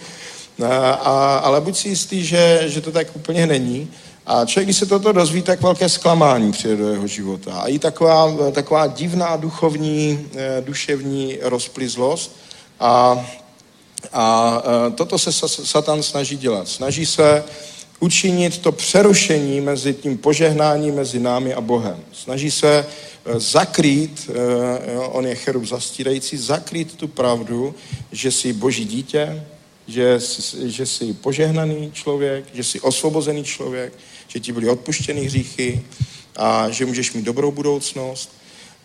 A, a, ale buď si jistý, že, že to tak úplně není. A člověk, když se toto dozví, tak velké zklamání přijde do jeho života. A i taková, taková divná duchovní, eh, duševní rozplizlost. A, a eh, toto se Satan snaží dělat. Snaží se učinit to přerušení mezi tím požehnáním mezi námi a Bohem. Snaží se eh, zakrýt, eh, on je cherub zastírající, zakrýt tu pravdu, že jsi boží dítě, že jsi, že jsi požehnaný člověk, že jsi osvobozený člověk, že ti byly odpuštěny hříchy a že můžeš mít dobrou budoucnost.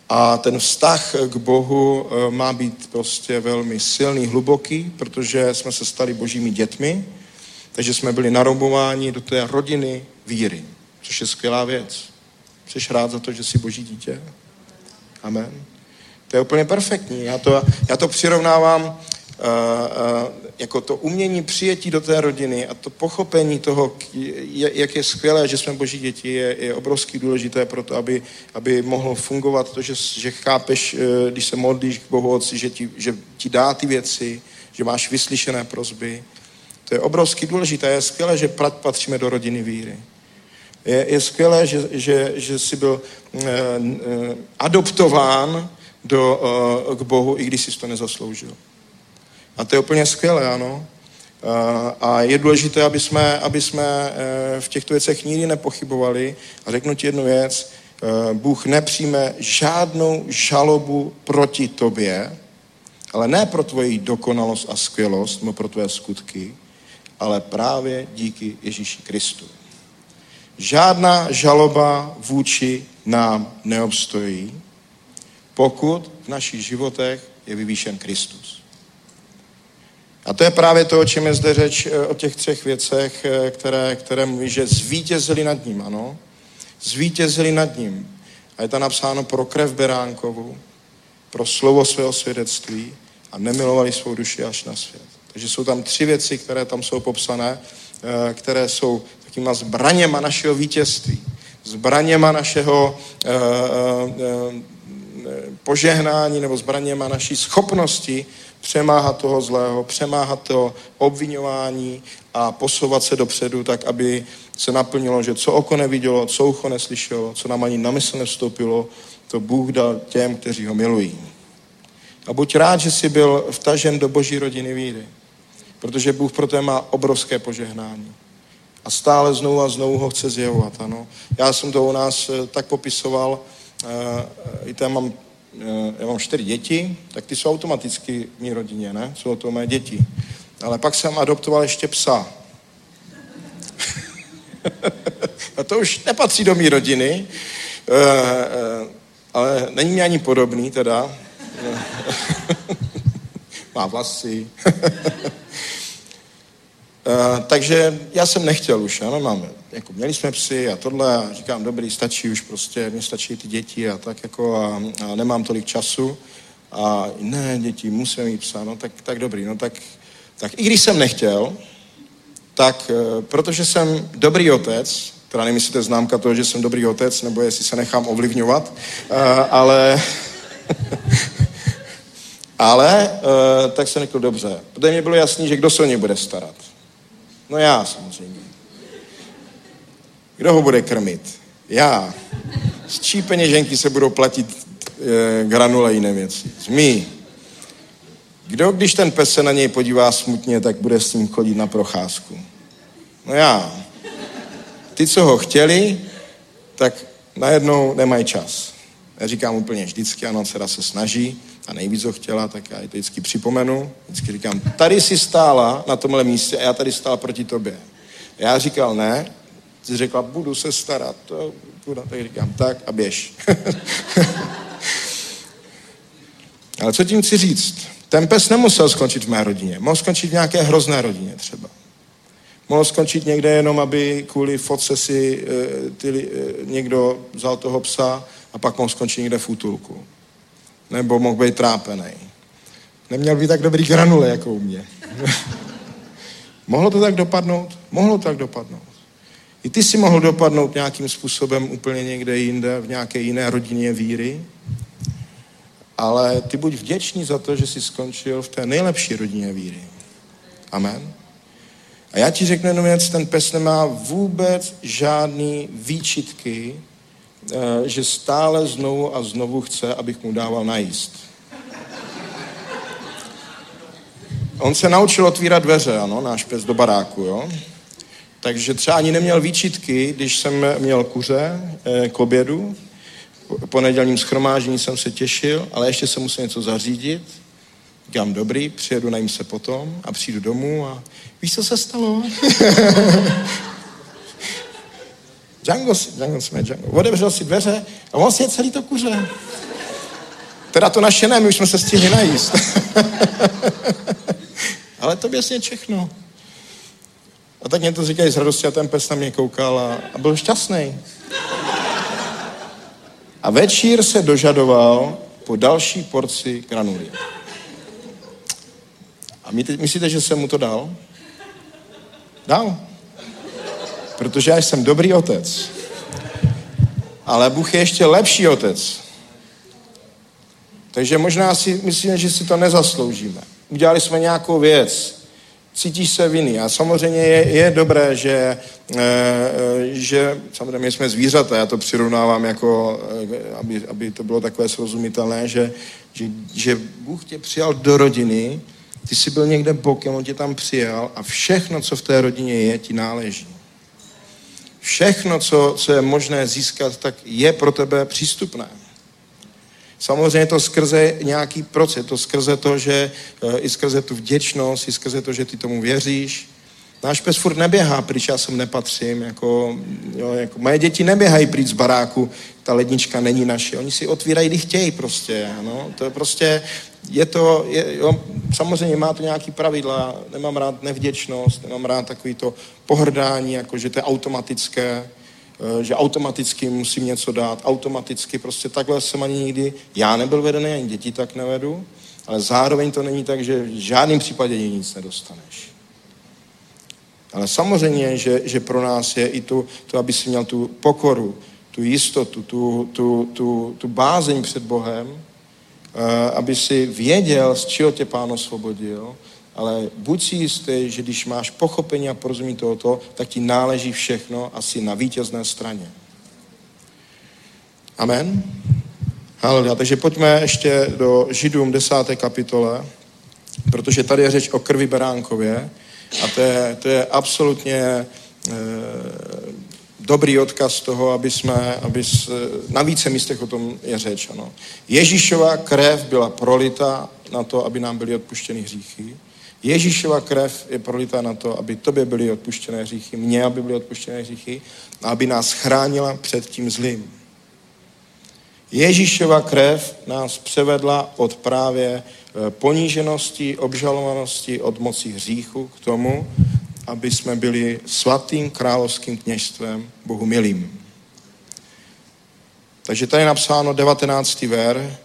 A ten vztah k Bohu eh, má být prostě velmi silný, hluboký, protože jsme se stali božími dětmi, takže jsme byli narobováni do té rodiny víry, což je skvělá věc. Jsi rád za to, že jsi boží dítě? Amen. To je úplně perfektní. Já to, já to přirovnávám uh, uh, jako to umění přijetí do té rodiny a to pochopení toho, jak je skvělé, že jsme boží děti, je, je obrovský důležité pro to, aby, aby mohlo fungovat to, že, že chápeš, uh, když se modlíš k Bohu Otci, že ti, že ti dá ty věci, že máš vyslyšené prozby, to je obrovsky důležité. Je skvělé, že patříme do rodiny víry. Je, je skvělé, že, že, že jsi byl eh, eh, adoptován do, eh, k Bohu, i když jsi to nezasloužil. A to je úplně skvělé, ano. Eh, a je důležité, aby jsme, aby jsme eh, v těchto věcech nikdy nepochybovali. A řeknu ti jednu věc. Bůh nepřijme žádnou žalobu proti tobě, ale ne pro tvoji dokonalost a skvělost, nebo pro tvoje skutky, ale právě díky Ježíši Kristu. Žádná žaloba vůči nám neobstojí, pokud v našich životech je vyvýšen Kristus. A to je právě to, o čem je zde řeč eh, o těch třech věcech, eh, které, které mluví, že zvítězili nad ním, ano. Zvítězili nad ním. A je to napsáno pro krev Beránkovu, pro slovo svého svědectví a nemilovali svou duši až na svět. Takže jsou tam tři věci, které tam jsou popsané, eh, které jsou takýma zbraněma našeho vítězství, zbraněma našeho eh, eh, požehnání nebo zbraněma naší schopnosti přemáhat toho zlého, přemáhat to obvinování a posouvat se dopředu tak, aby se naplnilo, že co oko nevidělo, co ucho neslyšelo, co nám ani na mysl nevstoupilo, to Bůh dal těm, kteří ho milují. A buď rád, že jsi byl vtažen do boží rodiny víry protože Bůh pro to má obrovské požehnání. A stále znovu a znovu ho chce zjevovat, ano. Já jsem to u nás eh, tak popisoval, uh, i já mám, uh, já mám čtyři děti, tak ty jsou automaticky v mý rodině, ne? Jsou to mé děti. Ale pak jsem adoptoval ještě psa. a to už nepatří do mé rodiny, ale není mi ani podobný teda. Má vlasy. Uh, takže já jsem nechtěl už, ano, máme, jako měli jsme psy a tohle a říkám, dobrý, stačí už prostě, mě stačí ty děti a tak jako a, a nemám tolik času a ne, děti, musíme mít psa, no tak, tak dobrý, no tak, tak i když jsem nechtěl, tak uh, protože jsem dobrý otec, teda nevím, jestli to je známka toho, že jsem dobrý otec, nebo jestli se nechám ovlivňovat, uh, ale ale uh, tak jsem řekl, dobře, protože mě bylo jasný, že kdo se o ně bude starat. No já samozřejmě. Kdo ho bude krmit? Já. Z čí peněženky se budou platit e, granule a jiné věci? Z mý. Kdo, když ten pes se na něj podívá smutně, tak bude s ním chodit na procházku? No já. Ty, co ho chtěli, tak najednou nemají čas. Já říkám úplně vždycky, ano, dcera se snaží, a nejvíc ho chtěla, tak já ji to vždycky připomenu. Vždycky říkám, tady si stála na tomhle místě a já tady stál proti tobě. Já říkal ne, ty řekla, budu se starat. To, budu, tak říkám, tak a běž. Ale co tím chci říct? Ten pes nemusel skončit v mé rodině. Mohl skončit v nějaké hrozné rodině třeba. Mohl skončit někde jenom, aby kvůli fotce si e, ty, e, někdo vzal toho psa a pak mohl skončit někde v útulku nebo mohl být trápený. Neměl být tak dobrý granule, jako u mě. Mohlo to tak dopadnout? Mohlo to tak dopadnout. I ty si mohl dopadnout nějakým způsobem úplně někde jinde, v nějaké jiné rodině víry, ale ty buď vděčný za to, že jsi skončil v té nejlepší rodině víry. Amen. A já ti řeknu jenom věc, ten pes nemá vůbec žádný výčitky že stále znovu a znovu chce, abych mu dával najíst. On se naučil otvírat dveře, ano, náš pes do baráku, jo. Takže třeba ani neměl výčitky, když jsem měl kuře eh, k obědu. Po pondělním schromáždění jsem se těšil, ale ještě jsem musel něco zařídit. Říkám, dobrý, přijedu, najím se potom a přijdu domů a víš, co se stalo? Django, si- Django jsme Django. Otevřel si dveře a vlastně celý to kuře. Teda to naše ne, my už jsme se stihli najíst. Ale to běsně všechno. A tak mě to říkají s radostí a ten pes na mě koukal a, a byl šťastný. A večír se dožadoval po další porci granuly. A myslíte, že jsem mu to dal? Dal. Protože já jsem dobrý otec. Ale Bůh je ještě lepší otec. Takže možná si myslíme, že si to nezasloužíme. Udělali jsme nějakou věc, cítíš se viny. A samozřejmě je, je dobré, že, e, že samozřejmě jsme zvířata, já to přirovnávám jako, e, aby, aby to bylo takové srozumitelné, že, že, že Bůh tě přijal do rodiny, ty jsi byl někde bokem, on tě tam přijal a všechno, co v té rodině je, ti náleží. Všechno, co, co je možné získat, tak je pro tebe přístupné. Samozřejmě to skrze nějaký proces, to skrze to, že e, i skrze tu vděčnost, i skrze to, že ty tomu věříš. Náš pes furt neběhá pryč, já sem nepatřím, jako, jo, jako moje děti neběhají pryč z baráku, ta lednička není naše, oni si otvírají, kdy chtějí prostě, no, to je prostě, je to, je, jo, samozřejmě má to nějaký pravidla, nemám rád nevděčnost, nemám rád takový to pohrdání, jako že to je automatické, eh, že automaticky musím něco dát, automaticky, prostě takhle jsem ani nikdy, já nebyl vedený, ani děti tak nevedu, ale zároveň to není tak, že v žádném případě nic nedostaneš. Ale samozřejmě, že, že pro nás je i to, to, aby si měl tu pokoru, tu jistotu, tu, tu, tu, tu bázeň před Bohem, aby si věděl, z čeho tě Pán osvobodil, ale buď si jistý, že když máš pochopení a porozumění tohoto, tak ti náleží všechno a jsi na vítězné straně. Amen. Haleluja. Takže pojďme ještě do Židům 10. kapitole, protože tady je řeč o krvi beránkově a to je, to je absolutně e, dobrý odkaz toho, aby jsme, aby s, na více místech o tom je řeč. Ano. Ježíšova krev byla prolita na to, aby nám byly odpuštěny hříchy. Ježíšova krev je prolita na to, aby tobě byly odpuštěné hříchy, mně, aby byly odpuštěné hříchy a aby nás chránila před tím zlým. Ježíšova krev nás převedla od právě poníženosti, obžalovanosti, od moci hříchu k tomu, aby jsme byli svatým královským kněžstvem Bohu milým. Takže tady je napsáno 19. ver,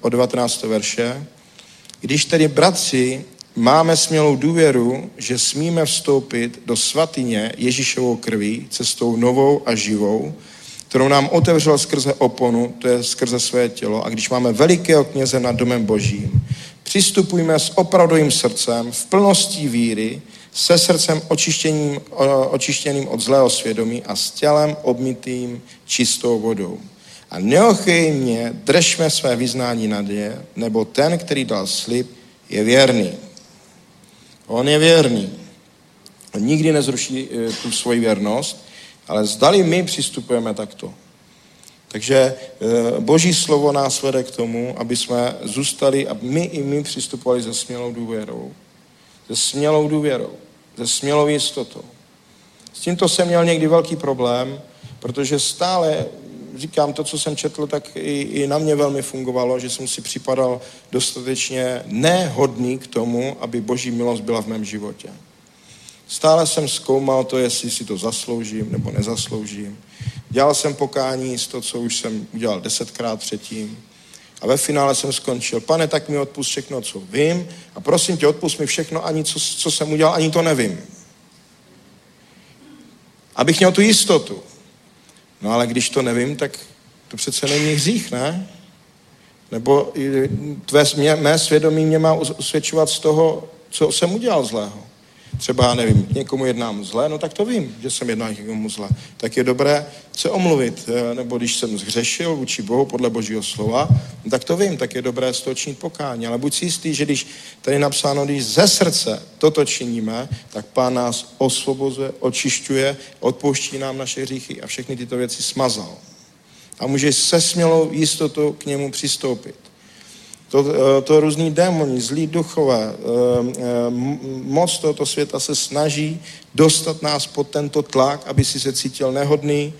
od 19. verše. Když tedy, bratři, máme smělou důvěru, že smíme vstoupit do svatyně Ježíšovou krví cestou novou a živou, kterou nám otevřel skrze oponu, to je skrze své tělo. A když máme velikého kněze nad domem božím, přistupujme s opravdovým srdcem, v plnosti víry, se srdcem očištěným, očištěným od zlého svědomí a s tělem obmytým čistou vodou. A neochejně držme své vyznání naděje, nebo ten, který dal slib, je věrný. On je věrný. On nikdy nezruší tu svoji věrnost, ale zdali my přistupujeme takto. Takže Boží slovo nás vede k tomu, aby jsme zůstali a my i my přistupovali se smělou důvěrou. Se smělou důvěrou, se smělou jistotou. S tímto jsem měl někdy velký problém, protože stále říkám to, co jsem četl, tak i, i na mě velmi fungovalo, že jsem si připadal dostatečně nehodný k tomu, aby boží milost byla v mém životě. Stále jsem zkoumal to, jestli si to zasloužím nebo nezasloužím. Dělal jsem pokání z to, co už jsem udělal desetkrát předtím. A ve finále jsem skončil. Pane, tak mi odpust všechno, co vím. A prosím tě, odpust mi všechno, ani co, co jsem udělal, ani to nevím. Abych měl tu jistotu. No ale když to nevím, tak to přece není hřích, ne? Nebo tvé, mě, mé svědomí mě má usvědčovat z toho, co jsem udělal zlého. Třeba, nevím, někomu jednám zle, no tak to vím, že jsem jednal někomu zle. Tak je dobré se omluvit, eh, nebo když jsem zhřešil vůči Bohu podle Božího slova, no tak to vím, tak je dobré činit pokání. Ale buď si jistý, že když tady je napsáno, když ze srdce toto činíme, tak Pán nás osvobozuje, očišťuje, odpouští nám naše hříchy a všechny tyto věci smazal. A můžeš se smělou jistotou k němu přistoupit. To, eh, to různý démoni, zlí duchové, eh, eh, moc tohoto světa se snaží dostat nás pod tento tlak, aby si se cítil nehodný,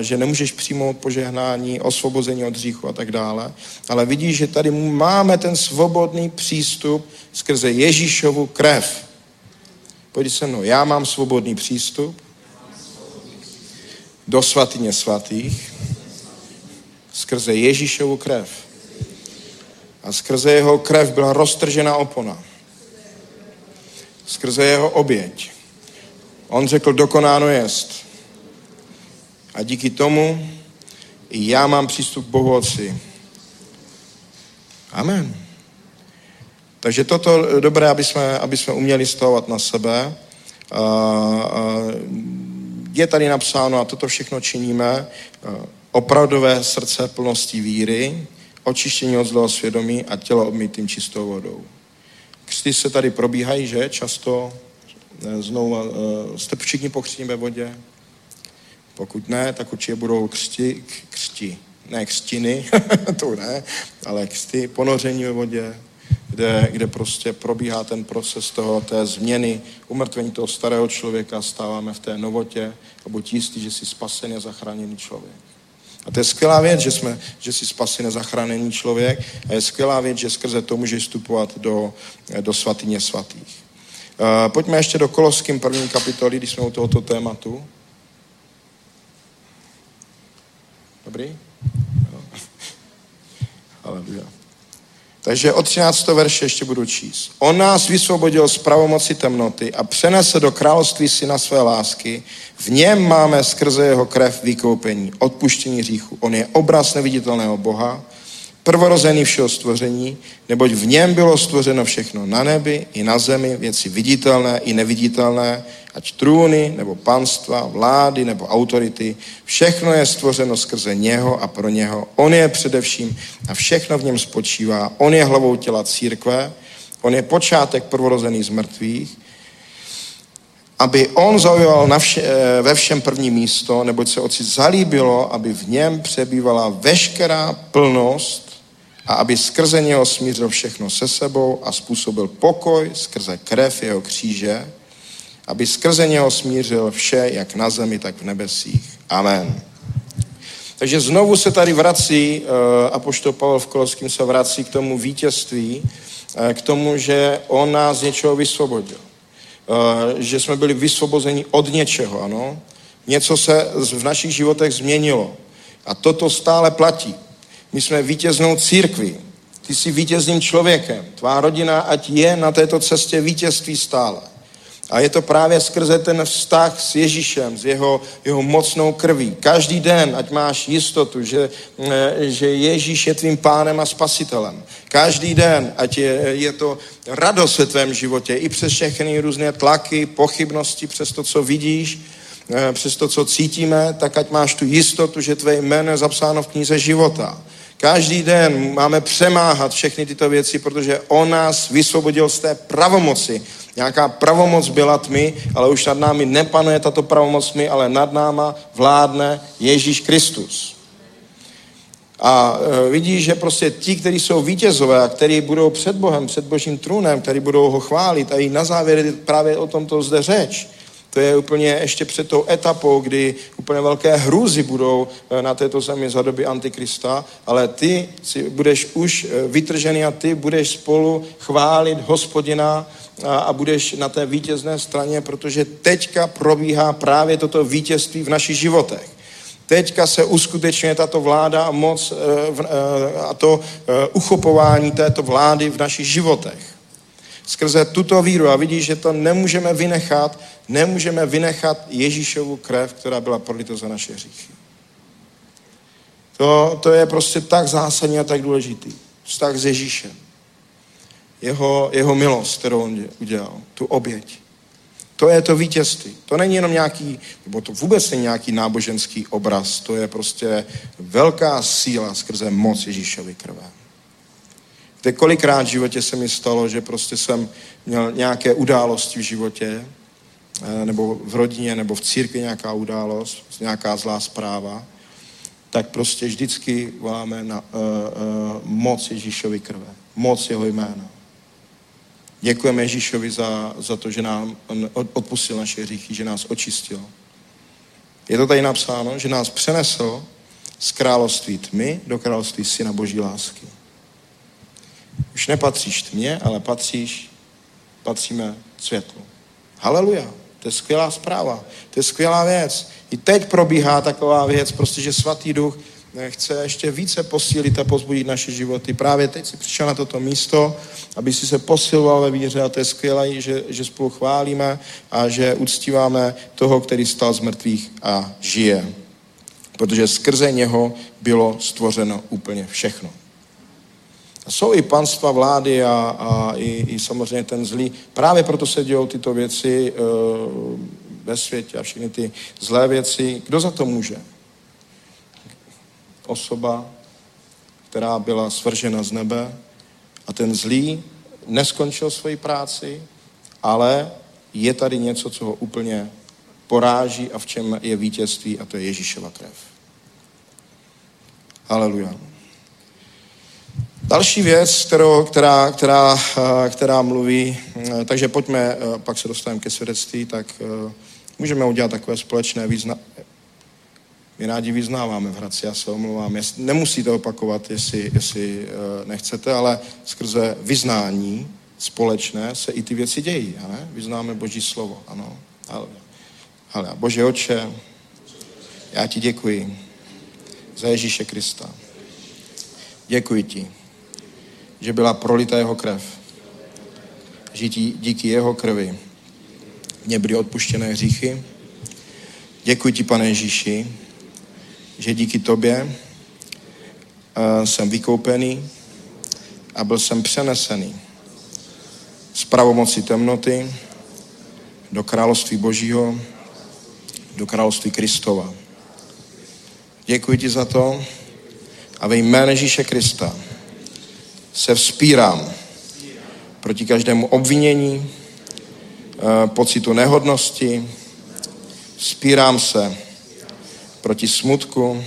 že nemůžeš přijmout požehnání, osvobození od hříchu a tak dále. Ale vidíš, že tady máme ten svobodný přístup skrze Ježíšovu krev. Pojď se mnou, já mám svobodný přístup do svatyně svatých skrze Ježíšovu krev a skrze jeho krev byla roztržena opona. Skrze jeho oběť. On řekl, dokonáno jest. A díky tomu i já mám přístup k Bohu Otci. Amen. Takže toto dobré, aby jsme, aby jsme uměli stavovat na sebe. Je tady napsáno, a toto všechno činíme, opravdové srdce plnosti víry, očištění od zlého svědomí a tělo obmytým čistou vodou. Křty se tady probíhají, že? Často eh, znovu, eh, jste všichni pokřtěni ve vodě? Pokud ne, tak určitě budou křti, křti ne křtiny, to ne, ale křty, ponoření ve vodě, kde, kde prostě probíhá ten proces toho, té změny, umrtvení toho starého člověka, stáváme v té novotě a buď jistý, že jsi spasený a zachráněný člověk. A to je skvělá věc, že, jsme, že jsi spasy nezachráněný člověk a je skvělá věc, že skrze to můžeš vstupovat do, do svatyně svatých. Uh, pojďme ještě do Koloským první kapitoly, když jsme u tohoto tématu. Dobrý? Aleluja. Takže od 13. verše ještě budu číst. On nás vysvobodil z pravomoci temnoty a přenese do království syna své lásky. V něm máme skrze jeho krev vykoupení, odpuštění hříchu. On je obraz neviditelného Boha, prvorozený všeho stvoření, neboť v něm bylo stvořeno všechno na nebi i na zemi, věci viditelné i neviditelné, ať trůny, nebo panstva, vlády, nebo autority, všechno je stvořeno skrze něho a pro něho. On je především a všechno v něm spočívá. On je hlavou těla církve, on je počátek prvorozený z mrtvých, aby on zaujal na vše, eh, ve všem první místo, neboť se oci zalíbilo, aby v něm přebývala veškerá plnost a aby skrze něho smířil všechno se sebou a způsobil pokoj skrze krev jeho kříže, aby skrze něho smířil vše, jak na zemi, tak v nebesích. Amen. Takže znovu se tady vrací, uh, apoštol Pavel v Koloským se vrací k tomu vítězství, uh, k tomu, že on nás z něčeho vysvobodil. Uh, že jsme byli vysvobozeni od něčeho, ano. Něco se v našich životech změnilo. A toto stále platí. My jsme vítěznou církví. Ty jsi vítězným člověkem. Tvá rodina, ať je na této cestě vítězství stále. A je to právě skrze ten vztah s Ježíšem, s jeho, jeho mocnou krví. Každý den, ať máš jistotu, že, eh, že Ježíš je tvým pánem a spasitelem. Každý den, ať je, je to radost ve tvém životě, i přes všechny různé tlaky, pochybnosti, přes to, co vidíš, eh, přes to, co cítíme, tak ať máš tu jistotu, že tvé jméno je zapsáno v knize života. Každý den máme přemáhat všechny tyto věci, protože on nás vysvobodil z té pravomoci, Nějaká pravomoc byla tmy, ale už nad námi nepanuje tato pravomoc tmy, ale nad náma vládne Ježíš Kristus. A e, vidíš, že prostě ti, kteří jsou vítězové a kteří budou před Bohem, před Božím trůnem, kteří budou ho chválit, a i na závěr právě o tomto zde řeč, to je úplně ještě před tou etapou, kdy úplně velké hrůzy budou e, na této zemi za doby Antikrista, ale ty si budeš už e, vytržený a ty budeš spolu chválit hospodina a, a budeš na té vítězné straně, protože teďka probíhá právě toto vítězství v našich životech. Teďka se uskutečňuje tato vláda a moc e, e, a to uchopování této vlády v našich životech. Skrze tuto víru a vidíš, že to nemůžeme vynechat, nemůžeme vynechat Ježíšovu krev, která byla prolita za naše hříchy. To, to je prostě tak zásadní a tak důležitý. Vztah s Ježíšem jeho, jeho milost, kterou on udělal, tu oběť. To je to vítězství. To není jenom nějaký, nebo to vůbec není nějaký náboženský obraz, to je prostě velká síla skrze moc Ježíšovy krve. Víte, kolikrát v životě se mi stalo, že prostě jsem měl nějaké události v životě, eh, nebo v rodině, nebo v církvi nějaká událost, nějaká zlá zpráva, tak prostě vždycky voláme na uh, uh, moc Ježíšovy krve, moc jeho jména. Děkujeme Ježíšovi za, za to, že nám odpustil naše hříchy, že nás očistil. Je to tady napsáno, že nás přenesl z království tmy do království syna boží lásky. Už nepatříš tmě, ale patříš, patříme světlu. Haleluja. To je skvělá zpráva. To je skvělá věc. I teď probíhá taková věc, prostě, že svatý duch chce ještě více posílit a pozbudit naše životy. Právě teď si přišel na toto místo, aby si se posiloval ve víře a to je skvělé, že, že spolu chválíme a že uctíváme toho, který stal z mrtvých a žije. Protože skrze něho bylo stvořeno úplně všechno. Jsou i panstva vlády a, a i, i samozřejmě ten zlý. Právě proto se dějou tyto věci e, ve světě a všechny ty zlé věci. Kdo za to může? osoba, která byla svržena z nebe a ten zlý neskončil svoji práci, ale je tady něco, co ho úplně poráží a v čem je vítězství a to je Ježíšova krev. Haleluja. Další věc, kterou, která, která, která mluví, takže pojďme, pak se dostaneme ke svědectví, tak můžeme udělat takové společné význa, my rádi vyznáváme v Hradci, já se omlouvám. Nemusíte opakovat, jestli, jestli nechcete, ale skrze vyznání společné se i ty věci dějí. Ne? Vyznáme Boží slovo. Ano. Ale, ale Bože oče, já ti děkuji za Ježíše Krista. Děkuji ti, že byla prolita jeho krev. Že díky jeho krvi mě byly odpuštěné hříchy. Děkuji ti, pane Ježíši, že díky tobě uh, jsem vykoupený a byl jsem přenesený z pravomoci temnoty do království Božího, do království Kristova. Děkuji ti za to a ve jménu Ježíše Krista se vzpírám proti každému obvinění, eh, pocitu nehodnosti, vzpírám se proti smutku,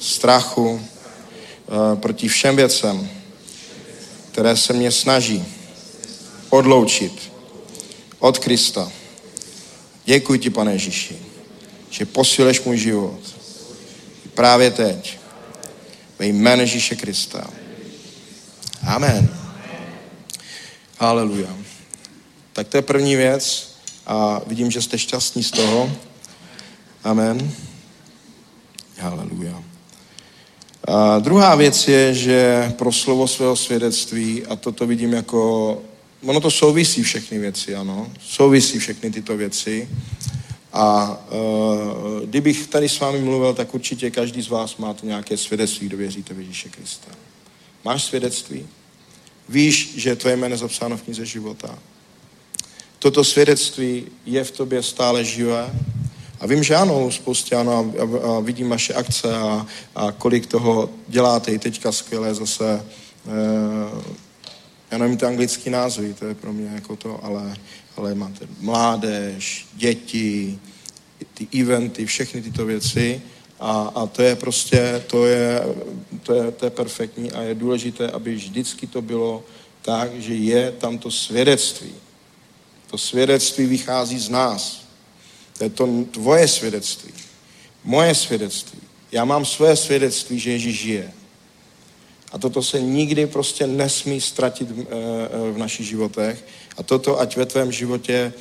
strachu, eh, proti všem věcem, které se mě snaží odloučit od Krista. Děkuji ti, pane Ježíši, že posileš můj život. Právě teď. Ve jménu Ježíše Krista. Amen. Haleluja. Tak to je první věc a vidím, že jste šťastní z toho. Amen. Haleluja. A druhá věc je, že pro slovo svého svědectví, a toto vidím jako, ono to souvisí všechny věci, ano, souvisí všechny tyto věci. A uh, kdybych tady s vámi mluvil, tak určitě každý z vás máte nějaké svědectví, kdo věříte v Ježíše Krista. Máš svědectví? Víš, že tvoje jméno zapsáno v knize života. Toto svědectví je v tobě stále živé a vím, že ano, spoustě ano, a, a, vidím vaše akce a, a kolik toho děláte i teďka skvěle zase. E, já nevím ty anglický názvy, to je pro mě jako to, ale, ale máte mládež, děti, ty eventy, všechny tyto věci a, a to je prostě, to je, to, je, to je perfektní a je důležité, aby vždycky to bylo tak, že je tam to svědectví. To svědectví vychází z nás. To je to tvoje svědectví. Moje svědectví. Já mám své svědectví, že Ježíš žije. A toto se nikdy prostě nesmí ztratit eh, eh, v našich životech. A toto, ať ve tvém životě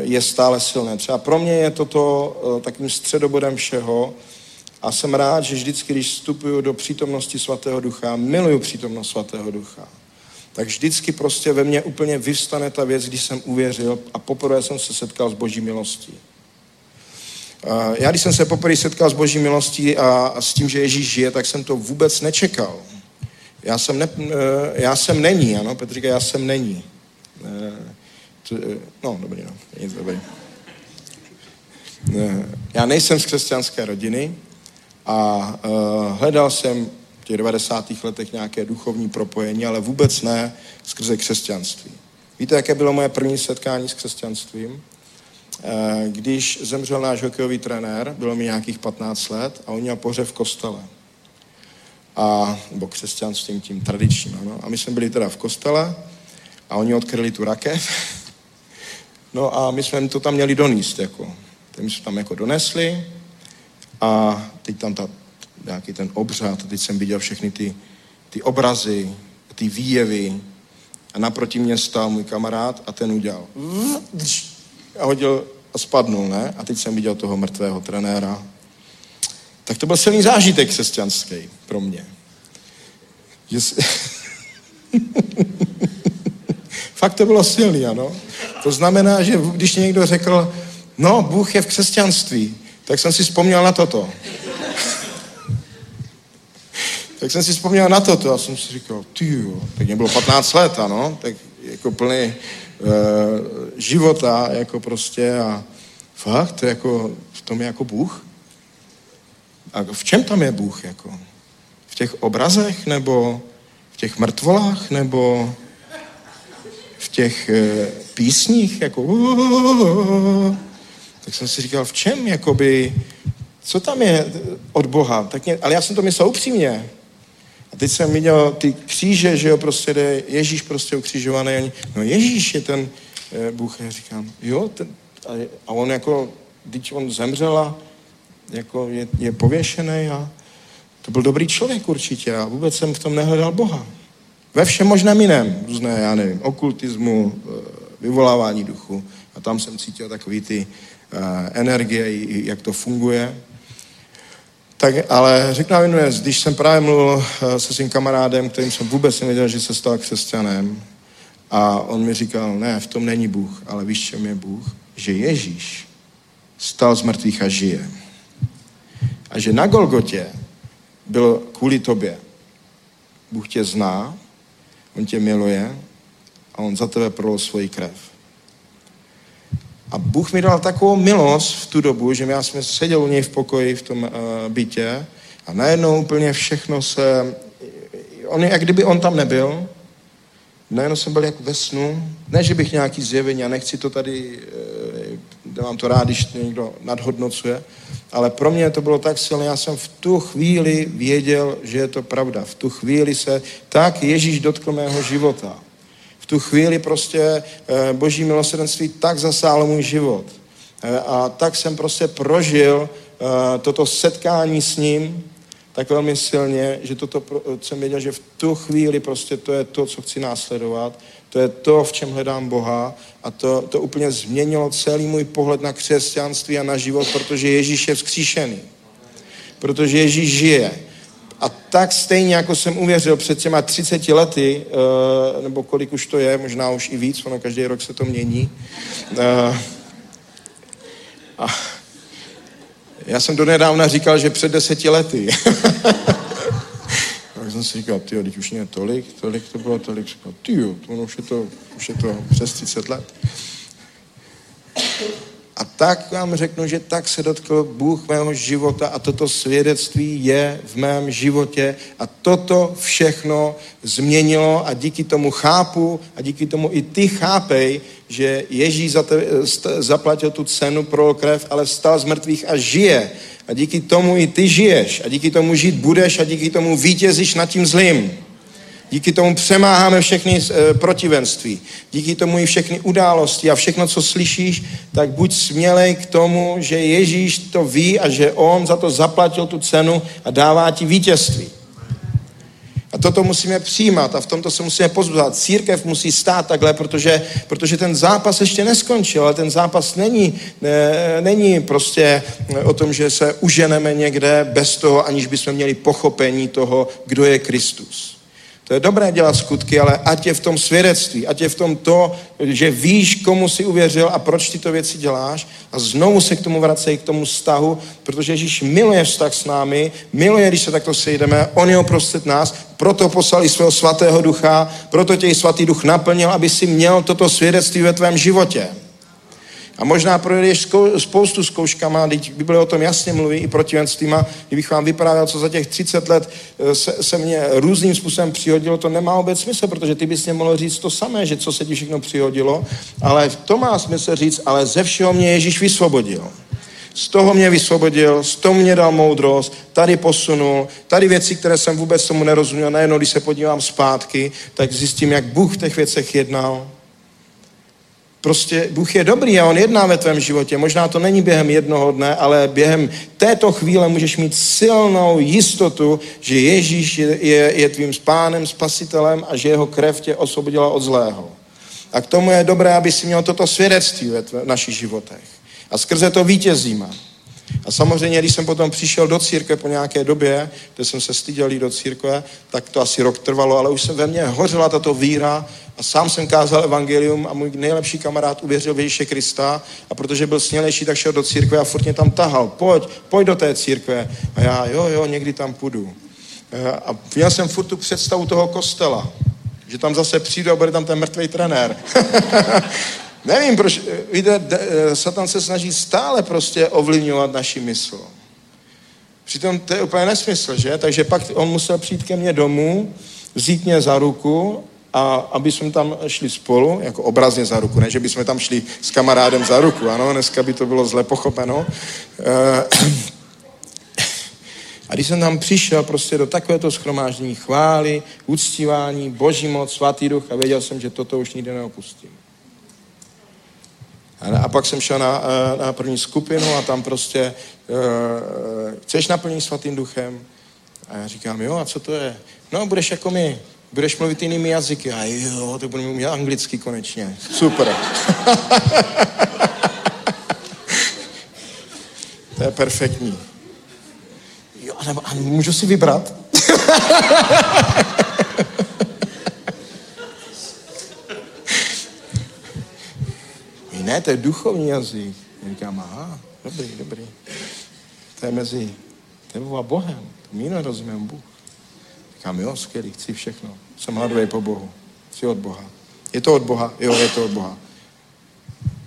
je stále silné. Třeba pro mě je toto takým středobodem všeho a jsem rád, že vždycky, když vstupuju do přítomnosti Svatého Ducha, miluju přítomnost Svatého Ducha tak vždycky prostě ve mně úplně vyvstane ta věc, když jsem uvěřil a poprvé jsem se setkal s boží milostí. Já, když jsem se poprvé setkal s boží milostí a, a s tím, že Ježíš žije, tak jsem to vůbec nečekal. Já jsem, ne, e, já jsem není, ano, Petr říká, já jsem není. No, dobrý, no, nic dobrý. Já nejsem z křesťanské rodiny a uh, hledal jsem v těch 90. letech nějaké duchovní propojení, ale vůbec ne skrze křesťanství. Víte, jaké bylo moje první setkání s křesťanstvím? Eh, když zemřel náš hokejový trenér, bylo mi nějakých 15 let a on měl pohřeb v kostele. A, nebo křesťanstvím tím tradičním. Ano. A my jsme byli teda v kostele a oni odkryli tu rakev. No a my jsme to tam měli doníst. Jako. Teď my jsme tam jako donesli a teď tam ta, nějaký ten obřad, teď jsem viděl všechny ty, ty obrazy, ty výjevy, a naproti mě stál můj kamarád a ten udělal a hodil a spadnul, ne? A teď jsem viděl toho mrtvého trenéra. Tak to byl silný zážitek křesťanský pro mě. Že. Fakt to bylo silný, ano. To znamená, že když někdo řekl, no, Bůh je v křesťanství, tak jsem si vzpomněl na toto. tak jsem si vzpomněl na toto a jsem si říkal, ty tak mě bylo 15 let, ano, tak jako plný e, života, jako prostě a fakt, to jako, v tom je jako Bůh. A v čem tam je Bůh, jako? V těch obrazech, nebo v těch mrtvolách, nebo v těch e, písních, jako tak jsem si říkal, v čem, jakoby, co tam je od Boha? Tak mě, ale já jsem to myslel upřímně. A teď jsem viděl ty kříže, že jo, prostě jde Ježíš prostě ukřižovaný. No Ježíš je ten e, Bůh. Já říkám, jo, ten, a, a on jako, když on zemřel a jako je, je pověšený a to byl dobrý člověk určitě a vůbec jsem v tom nehledal Boha. Ve všem možném jiném, různé, já nevím, okultismu, e, vyvolávání duchu a tam jsem cítil takový ty uh, energie, jak to funguje. Tak, ale řeknu vám jednu když jsem právě mluvil eh, se svým kamarádem, kterým jsem vůbec nevěděl, že se stal křesťanem, a on mi říkal, ne, v tom není Bůh, ale víš, čem je Bůh? Že Ježíš stal z mrtvých a žije. A že na Golgotě byl kvůli tobě. Bůh tě zná, on tě miluje a on za tebe prolil svoji krev. A Bůh mi dal takovou milost v tu dobu, že já jsem seděl u něj v pokoji v tom uh, bytě a najednou úplně všechno se... On, jak kdyby on tam nebyl, najednou jsem byl jako ve snu. Ne, že bych nějaký zjevení, a nechci to tady, uh, mám to rád, když to někdo nadhodnocuje, ale pro mě to bylo tak silné, já jsem v tu chvíli věděl, že je to pravda. V tu chvíli se tak Ježíš dotkl mého života tu chvíli prostě eh, boží milosrdenství tak zasálo můj život. Eh, a tak jsem prostě prožil eh, toto setkání s ním tak velmi silně, že toto jsem věděl, že v tu chvíli prostě to je to, co chci následovat, to je to, v čem hledám Boha a to, to úplně změnilo celý můj pohled na křesťanství a na život, protože Ježíš je vzkříšený. Protože Ježíš žije. A tak stejně, jako jsem uvěřil před těma 30 lety, uh, nebo kolik už to je, možná už i víc, ono každý rok se to mění. Uh, a já jsem donedávna říkal, že před deseti lety. tak jsem si říkal, ty teď už mě tolik, tolik to bylo, tolik. Ty to už je to, už je to přes 30 let. A tak vám řeknu, že tak se dotkl Bůh mého života a toto svědectví je v mém životě a toto všechno změnilo a díky tomu chápu a díky tomu i ty chápej, že Ježíš za te, zaplatil tu cenu pro krev, ale vstal z mrtvých a žije. A díky tomu i ty žiješ a díky tomu žít budeš a díky tomu vítězíš nad tím zlým. Díky tomu přemáháme všechny e, protivenství. Díky tomu i všechny události a všechno, co slyšíš, tak buď smělej k tomu, že Ježíš to ví a že On za to zaplatil tu cenu a dává ti vítězství. A toto musíme přijímat a v tomto se musíme pozbuzovat. Církev musí stát takhle, protože, protože ten zápas ještě neskončil, ale ten zápas není, ne, není prostě o tom, že se uženeme někde bez toho, aniž bychom měli pochopení toho, kdo je Kristus. To je dobré dělat skutky, ale ať je v tom svědectví, ať je v tom to, že víš, komu si uvěřil a proč tyto věci děláš a znovu se k tomu vracej, k tomu vztahu, protože Ježíš miluje vztah s námi, miluje, když se takto sejdeme, on je uprostřed nás, proto poslali svého svatého ducha, proto tě svatý duch naplnil, aby si měl toto svědectví ve tvém životě. A možná projdeš zkou, spoustu zkouškama, teď Bible o tom jasně mluví i protivenstvím, kdybych vám vyprávěl, co za těch 30 let eh, se, se mě různým způsobem přihodilo, to nemá vůbec smysl, protože ty bys mě mohl říct to samé, že co se ti všechno přihodilo, ale to má smysl říct, ale ze všeho mě Ježíš vysvobodil. Z toho mě vysvobodil, z toho mě dal moudrost, tady posunul, tady věci, které jsem vůbec tomu nerozuměl, najednou, když se podívám zpátky, tak zjistím, jak Bůh v těch věcech jednal Prostě Bůh je dobrý a On jedná ve tvém životě. Možná to není během jednoho dne, ale během této chvíle můžeš mít silnou jistotu, že Ježíš je, je, je tvým spánem, spasitelem a že jeho krev tě osvobodila od zlého. A k tomu je dobré, aby si měl toto svědectví ve tve, našich životech. A skrze to vítězíme. A samozřejmě, když jsem potom přišel do církve po nějaké době, kde jsem se styděl jít do církve, tak to asi rok trvalo, ale už se ve mně hořela tato víra a sám jsem kázal evangelium a můj nejlepší kamarád uvěřil v Ježíše Krista a protože byl smělejší, tak šel do církve a furt mě tam tahal. Pojď, pojď do té církve. A já, jo, jo, někdy tam půjdu. E, a měl jsem furt tu představu toho kostela, že tam zase přijdu a bude tam ten mrtvý trenér. Nevím, proč, víte, e, Satan se snaží stále prostě ovlivňovat naši mysl. Přitom to je úplně nesmysl, že? Takže pak on musel přijít ke mně domů, vzít mě za ruku a aby jsme tam šli spolu, jako obrazně za ruku, ne, že bychom tam šli s kamarádem za ruku, ano, dneska by to bylo zle pochopeno. Eh, a když jsem tam přišel prostě do takovéto schromáždění chvály, uctívání, boží moc, svatý duch a věděl jsem, že toto už nikdy neopustím. A pak jsem šel na, eh, na první skupinu a tam prostě uh, chceš naplnit svatým duchem? A já říkám, jo, a co to je? No, budeš jako my, budeš mluvit jinými jazyky. A jo, to budu mluvit anglicky konečně. Super. to je perfektní. Jo, nebo a můžu si vybrat? ne, to je duchovní jazyk. Já říkám, aha, dobrý, dobrý. To je mezi tebou a Bohem. My nerozumím Bůh. Říkám, jo, skvělý, chci všechno. Jsem hladový po Bohu. Chci od Boha. Je to od Boha? Jo, je to od Boha.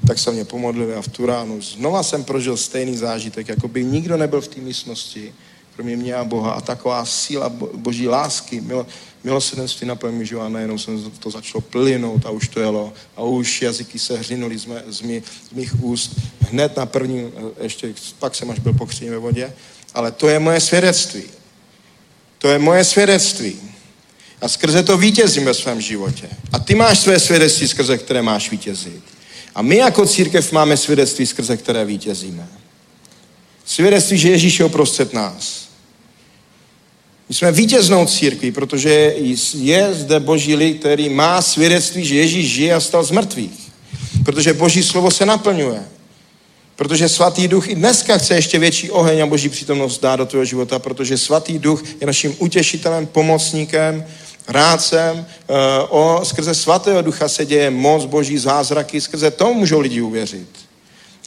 Tak se mě pomodlili a v tu ránu znova jsem prožil stejný zážitek, jako by nikdo nebyl v té místnosti, kromě mě a Boha. A taková síla boží lásky, milo, milosrdenství na mi život a najednou jsem to začalo plynout a už to jelo. A už jazyky se hřinuly z, z, mý, z mých úst. Hned na první, ještě pak jsem až byl pokřtěn ve vodě. Ale to je moje svědectví. To je moje svědectví. A skrze to vítězím ve svém životě. A ty máš své svědectví, skrze které máš vítězit. A my jako církev máme svědectví, skrze které vítězíme. Svědectví, že Ježíš je uprostřed nás. My jsme vítěznou církví, protože je zde boží lid, který má svědectví, že Ježíš žije a stal z mrtvých. Protože boží slovo se naplňuje. Protože svatý duch i dneska chce ještě větší oheň a boží přítomnost dát do tvého života, protože svatý duch je naším utěšitelem, pomocníkem, rádcem. Eh, o, skrze svatého ducha se děje moc boží zázraky, skrze to můžou lidi uvěřit.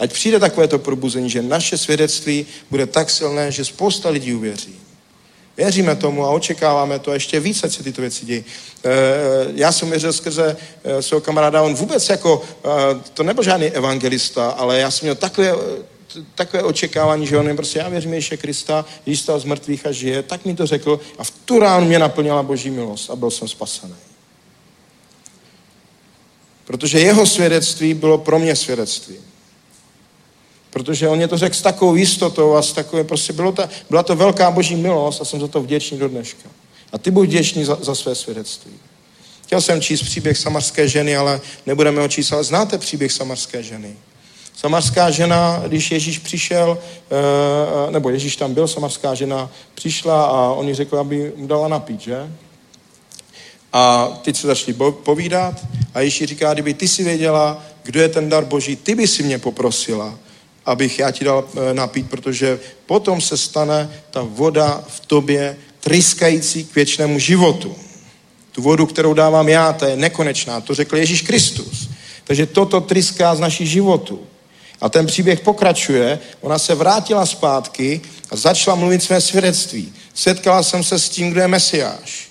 Ať přijde takovéto probuzení, že naše svědectví bude tak silné, že spousta lidí uvěří. Věříme tomu a očekáváme to ještě více se tyto věci dějí. Eh, já jsem věřil skrze eh, svého kamaráda, on vůbec jako, eh, to nebyl žádný evangelista, ale já jsem měl takové, takové očekávání, že on je prostě, já věřím Ježíše Krista, Ježíš stal z mrtvých a žije, tak mi to řekl a v tu ránu mě naplnila boží milost a byl jsem spasený. Protože jeho svědectví bylo pro mě svědectví. Protože on mě to řekl s takovou jistotou a s takové, prostě bylo ta, byla to velká boží milost a jsem za to vděčný do dneška. A ty buď vděčný za, za své svědectví. Chtěl jsem číst příběh samarské ženy, ale nebudeme ho číst, ale znáte příběh samarské ženy. Samarská žena, když Ježíš přišel, eh, nebo Ježíš tam byl, samarská žena přišla a oni řekli, aby mu dala napít, že? A teď se začali povídat a Ježíš říká, kdyby ty si věděla, kdo je ten dar Boží, ty by si mě poprosila abych já ti dal eh, napít, protože potom se stane ta voda v tobě tryskající k věčnému životu. Tu vodu, kterou dávám já, ta je nekonečná. To řekl Ježíš Kristus. Takže toto tryská z našich životů. A ten příběh pokračuje. Ona se vrátila zpátky a začala mluvit své svědectví. Setkala jsem se s tím, kdo je Mesiáš.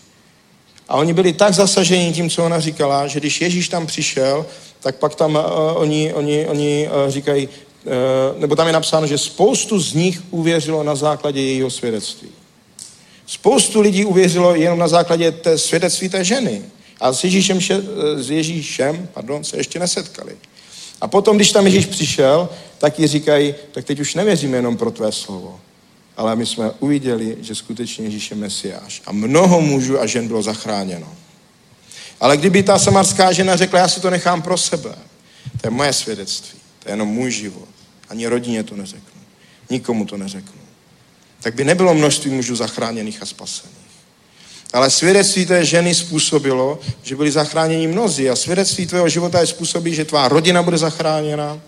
A oni byli tak zasaženi tím, co ona říkala, že když Ježíš tam přišel, tak pak tam uh, oni, oni, oni uh, říkají, nebo tam je napsáno, že spoustu z nich uvěřilo na základě jejího svědectví. Spoustu lidí uvěřilo jenom na základě té svědectví té ženy. A s Ježíšem, s Ježíšem pardon, se ještě nesetkali. A potom, když tam Ježíš přišel, tak ji říkají, tak teď už nevěříme jenom pro tvé slovo, ale my jsme uviděli, že skutečně Ježíš je Mesiáš. A mnoho mužů a žen bylo zachráněno. Ale kdyby ta samarská žena řekla, já si to nechám pro sebe, to je moje svědectví, to je jenom můj život. Ani rodině to neřeknu. Nikomu to neřeknu. Tak by nebylo množství mužů zachráněných a spasených. Ale svědectví té ženy způsobilo, že byli zachráněni mnozí. A svědectví tvého života je způsobí, že tvá rodina bude zachráněna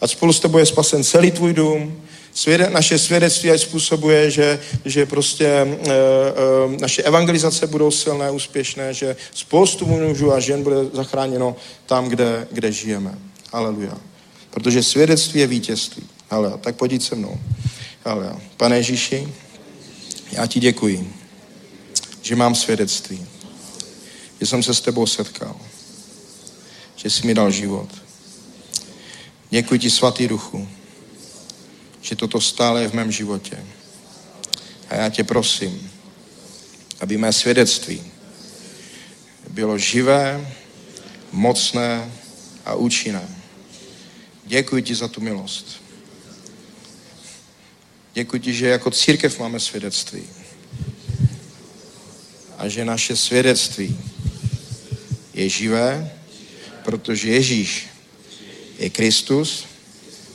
a spolu s tebou je spasen celý tvůj dům. Svěde, naše svědectví aj způsobuje, že, že prostě e, e, naše evangelizace budou silné, úspěšné, že spoustu mužů a žen bude zachráněno tam, kde, kde žijeme. Aleluja. Protože svědectví je vítězství. Ale tak pojď se mnou. Aleluja. Pane Ježíši, já ti děkuji že mám svědectví, že jsem se s tebou setkal, že jsi mi dal život. Děkuji ti, svatý duchu, že toto stále je v mém životě. A já tě prosím, aby mé svědectví bylo živé, mocné a účinné. Děkuji ti za tu milost. Děkuji ti, že jako církev máme svědectví a že naše svědectví je živé, protože Ježíš je Kristus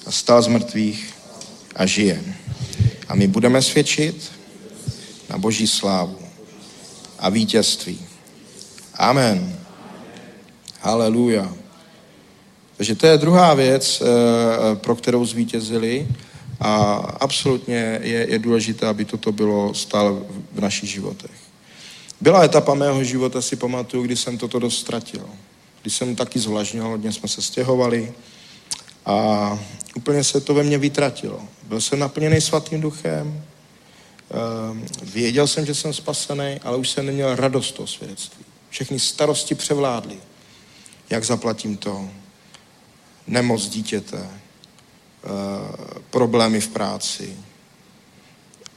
a stal z mrtvých a žije. A my budeme svědčit na Boží slávu a vítězství. Amen. Haleluja. Takže to je druhá věc, eh, pro kterou zvítězili a absolutně je, je důležité, aby toto bylo stále v našich životech. Byla etapa mého života, si pamatuju, kdy jsem toto dost ztratil. Když jsem taky zvlažnil, hodně jsme se stěhovali a úplně se to ve mně vytratilo. Byl jsem naplněný svatým duchem, ehm, věděl jsem, že jsem spasený, ale už jsem neměl radost toho svědectví. Všechny starosti převládly. Jak zaplatím to? Nemoc dítěte, ehm, problémy v práci,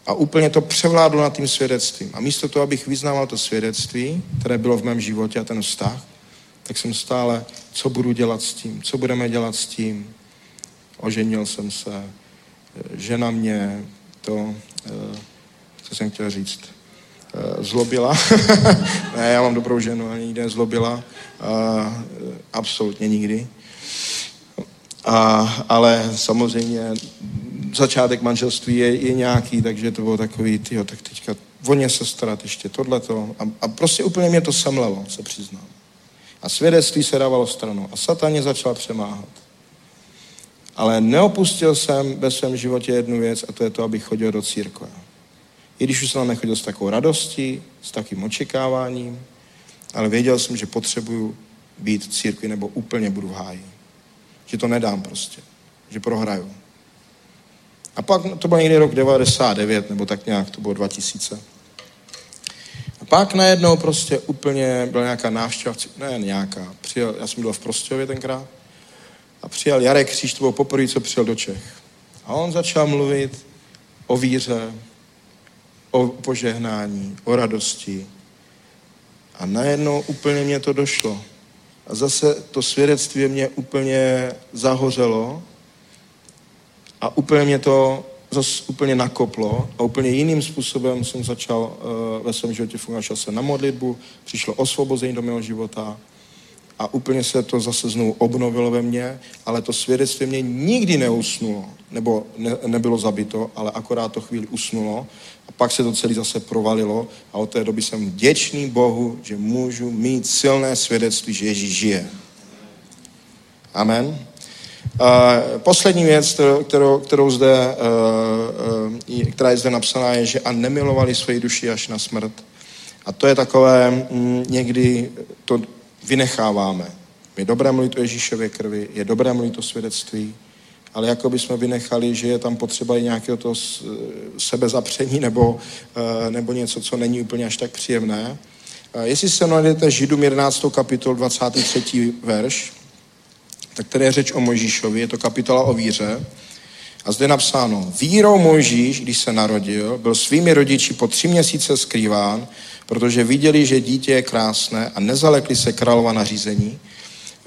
a úplně to převládlo nad tím svědectvím. A místo toho, abych vyznával to svědectví, které bylo v mém životě a ten vztah, tak jsem stále, co budu dělat s tím, co budeme dělat s tím. Oženil jsem se, žena mě to, eh, co jsem chtěl říct, eh, zlobila. ne, já mám dobrou ženu, ani nikdy nezlobila. Absolutně nikdy. A, ale samozřejmě začátek manželství je, je nějaký, takže to bylo takový, tyjo, tak teďka o ně se starat ještě tohleto. A, a prostě úplně mě to semlelo, se přiznám. A svědectví se dávalo stranou. A sataně začal přemáhat. Ale neopustil jsem ve svém životě jednu věc a to je to, abych chodil do církve. I když už jsem nechodil s takovou radostí, s takým očekáváním, ale věděl jsem, že potřebuju být v církvi nebo úplně budu v háji. Že to nedám prostě. Že prohraju. A pak to byl někdy rok 99, nebo tak nějak, to bylo 2000. A pak najednou prostě úplně byla nějaká návštěva, ne nějaká, přijel, já jsem byl v Prostějově tenkrát, a přijel Jarek Kříž, to bylo poprvé, co přijel do Čech. A on začal mluvit o víře, o požehnání, o radosti. A najednou úplně mě to došlo. A zase to svědectví mě úplně zahořelo a úplně mě to zase úplně nakoplo a úplně jiným způsobem jsem začal uh, ve svém životě fungovat. Jsem na modlitbu, přišlo osvobození do mého života a úplně se to zase znovu obnovilo ve mně, ale to svědectví mě nikdy neusnulo, nebo ne, nebylo zabito, ale akorát to chvíli usnulo a pak se to celé zase provalilo a od té doby jsem vděčný Bohu, že můžu mít silné svědectví, že Ježíš žije. Amen. Uh, poslední věc, kterou, kterou zde, uh, uh, která je zde napsaná, je, že a nemilovali svoji duši až na smrt. A to je takové, mm, někdy to vynecháváme. Je dobré mluvit o Ježíšově krvi, je dobré mluvit o svědectví, ale jako by jsme vynechali, že je tam potřeba i nějakého toho sebezapření nebo, eh, nebo něco, co není úplně až tak příjemné. Eh, jestli se najdete Židům 11. kapitol 23. verš, tak tady je řeč o Mojžíšovi, je to kapitola o víře. A zde je napsáno, vírou Mojžíš, když se narodil, byl svými rodiči po tři měsíce skrýván, protože viděli, že dítě je krásné a nezalekli se králova nařízení.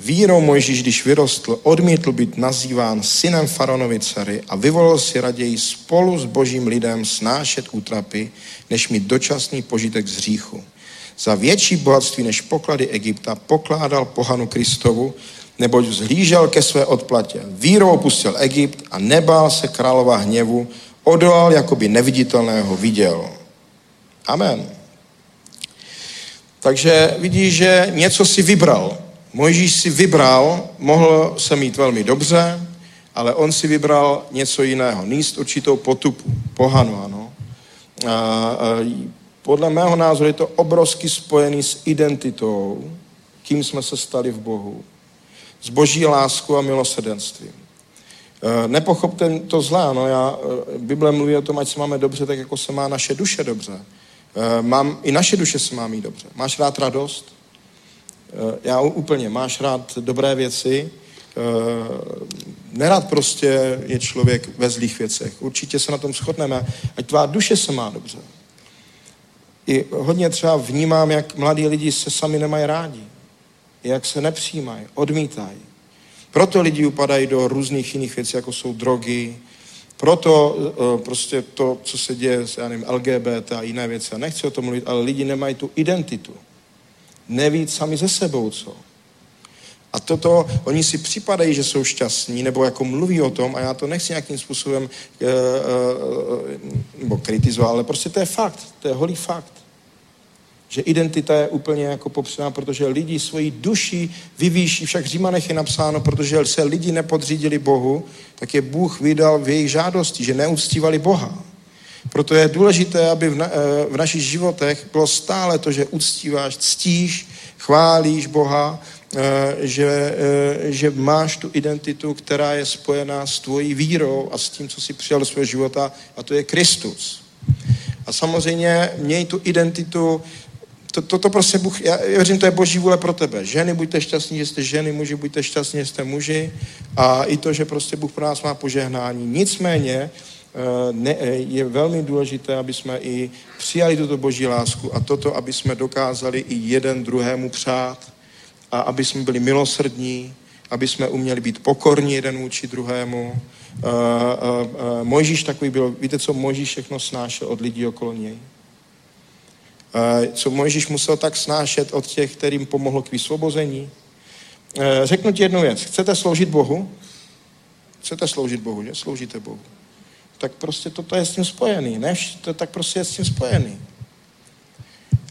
Vírou Mojžíš, když vyrostl, odmítl být nazýván synem faraonovi dcery a vyvolil si raději spolu s božím lidem snášet útrapy, než mít dočasný požitek z hříchu. Za větší bohatství než poklady Egypta pokládal pohanu Kristovu, neboť vzhlížel ke své odplatě. Vírou opustil Egypt a nebál se králova hněvu, odolal, jako by neviditelného viděl. Amen. Takže vidíš, že něco si vybral. Mojžíš si vybral, mohl se mít velmi dobře, ale on si vybral něco jiného. Níst určitou potupu, pohanu, ano. A, a, podle mého názoru je to obrovsky spojený s identitou, kým jsme se stali v Bohu. S boží láskou a milosedenstvím. E, nepochopte to zlé, ano, já, e, Bible mluví o tom, ať se máme dobře, tak jako se má naše duše dobře. E, mám, I naše duše se má mít dobře. Máš rád radost? Já úplně. Máš rád dobré věci? Nerad prostě je člověk ve zlých věcech. Určitě se na tom shodneme. Ať tvá duše se má dobře. I hodně třeba vnímám, jak mladí lidi se sami nemají rádi. Jak se nepřijímají, odmítají. Proto lidi upadají do různých jiných věcí, jako jsou drogy, proto uh, prostě to, co se děje s já nevím, LGBT a jiné věci. Já nechci o tom mluvit, ale lidi nemají tu identitu. Neví sami ze sebou co. A toto, oni si připadají, že jsou šťastní, nebo jako mluví o tom, a já to nechci nějakým způsobem uh, uh, nebo kritizovat, ale prostě to je fakt, to je holý fakt. Že identita je úplně jako popřená, protože lidi svoji duši vyvýší, však v Římanech je napsáno, protože se lidi nepodřídili Bohu, tak je Bůh vydal v jejich žádosti, že neuctívali Boha. Proto je důležité, aby v, na, v našich životech bylo stále to, že uctíváš, ctíš, chválíš Boha, Eh, že, eh, že máš tu identitu, která je spojená s tvojí vírou a s tím, co jsi přijal do svého života, a to je Kristus. A samozřejmě měj tu identitu, to, to, to prostě Bůh, já věřím, to je boží vůle pro tebe. Ženy, buďte šťastní, že jste ženy, muži, buďte šťastní, že jste muži. A i to, že prostě Bůh pro nás má požehnání. Nicméně eh, ne, je velmi důležité, aby jsme i přijali tuto boží lásku a toto, aby jsme dokázali i jeden druhému přát a aby jsme byli milosrdní, aby jsme uměli být pokorní jeden vůči druhému. Uh, uh, uh, Mojžíš takový byl, víte, co Mojžíš všechno snášel od lidí okolo něj? Co Mojžíš musel tak snášet od těch, kterým pomohlo k vysvobození? Řeknu ti jednu věc. Chcete sloužit Bohu? Chcete sloužit Bohu, že? Sloužíte Bohu. Tak prostě toto je s tím spojený. Ne? To tak prostě je s tím spojený